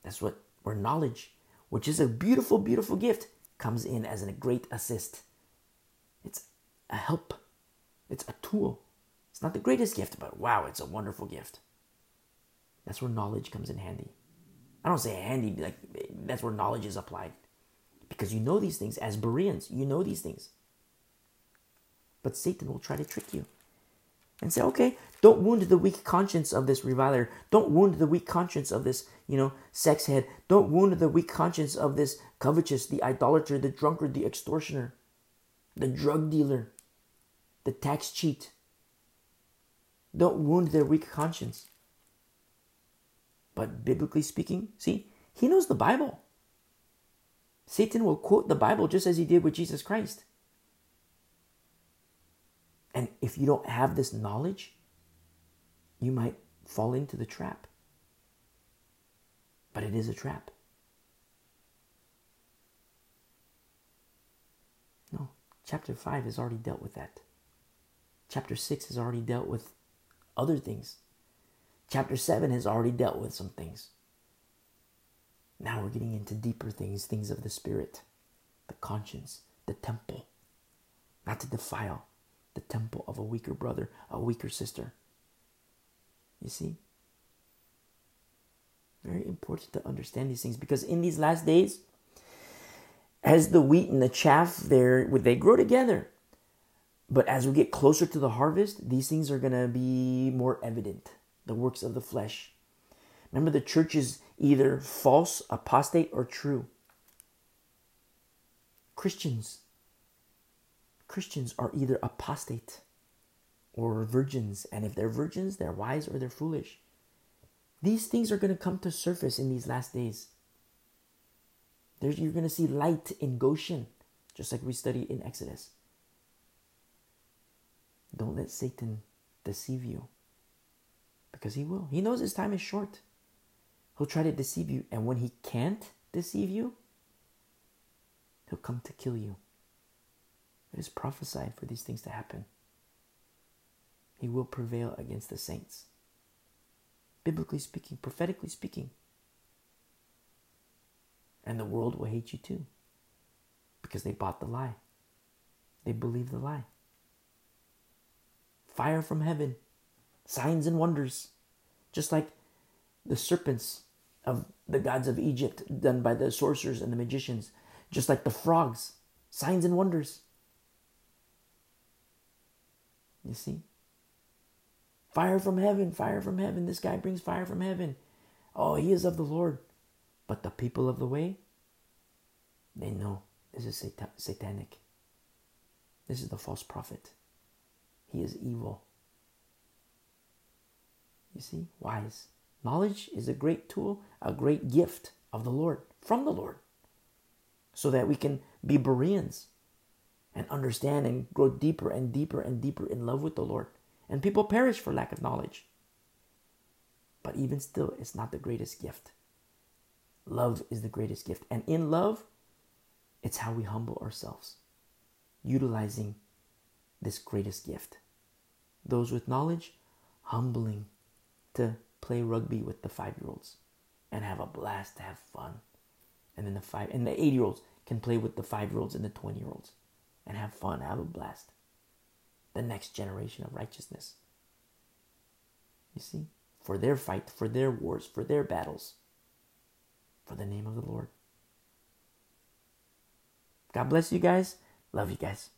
That's what where knowledge which is a beautiful, beautiful gift, comes in as a great assist. It's a help, it's a tool. It's not the greatest gift, but wow, it's a wonderful gift. That's where knowledge comes in handy. I don't say handy, like that's where knowledge is applied. Because you know these things as Bereans, you know these things. But Satan will try to trick you and say, okay, don't wound the weak conscience of this reviler. Don't wound the weak conscience of this, you know, sex head. Don't wound the weak conscience of this covetous, the idolater, the drunkard, the extortioner, the drug dealer, the tax cheat. Don't wound their weak conscience. But biblically speaking, see, he knows the Bible. Satan will quote the Bible just as he did with Jesus Christ. And if you don't have this knowledge, you might fall into the trap. But it is a trap. No, chapter 5 has already dealt with that. Chapter 6 has already dealt with other things. Chapter 7 has already dealt with some things. Now we're getting into deeper things, things of the spirit, the conscience, the temple, not to defile the temple of a weaker brother, a weaker sister. You see? Very important to understand these things because in these last days, as the wheat and the chaff, they they grow together. But as we get closer to the harvest, these things are to be more evident. The works of the flesh. Remember, the church is either false, apostate, or true. Christians Christians are either apostate or virgins. And if they're virgins, they're wise or they're foolish. These things are going to come to surface in these last days. There's, you're going to see light in Goshen, just like we study in Exodus. Don't let Satan deceive you because he will. He knows his time is short. He'll try to deceive you, and when he can't deceive you, he'll come to kill you. It is prophesied for these things to happen. He will prevail against the saints. Biblically speaking, prophetically speaking. And the world will hate you too. Because they bought the lie. They believe the lie. Fire from heaven, signs and wonders. Just like the serpents of the gods of Egypt done by the sorcerers and the magicians. Just like the frogs signs and wonders. You see? Fire from heaven, fire from heaven. This guy brings fire from heaven. Oh, he is of the Lord. But the people of the way, they know this is sat- satanic. This is the false prophet. He is evil. You see, wise. Knowledge is a great tool, a great gift of the Lord, from the Lord, so that we can be Bereans and understand and grow deeper and deeper and deeper in love with the Lord. And people perish for lack of knowledge. But even still, it's not the greatest gift. Love is the greatest gift. And in love, it's how we humble ourselves, utilizing this greatest gift. Those with knowledge, humbling to play rugby with the five year olds and have a blast, have fun. And then the five and the eight year olds can play with the five year olds and the 20 year olds and have fun, have a blast. The next generation of righteousness. You see? For their fight, for their wars, for their battles, for the name of the Lord. God bless you guys. Love you guys.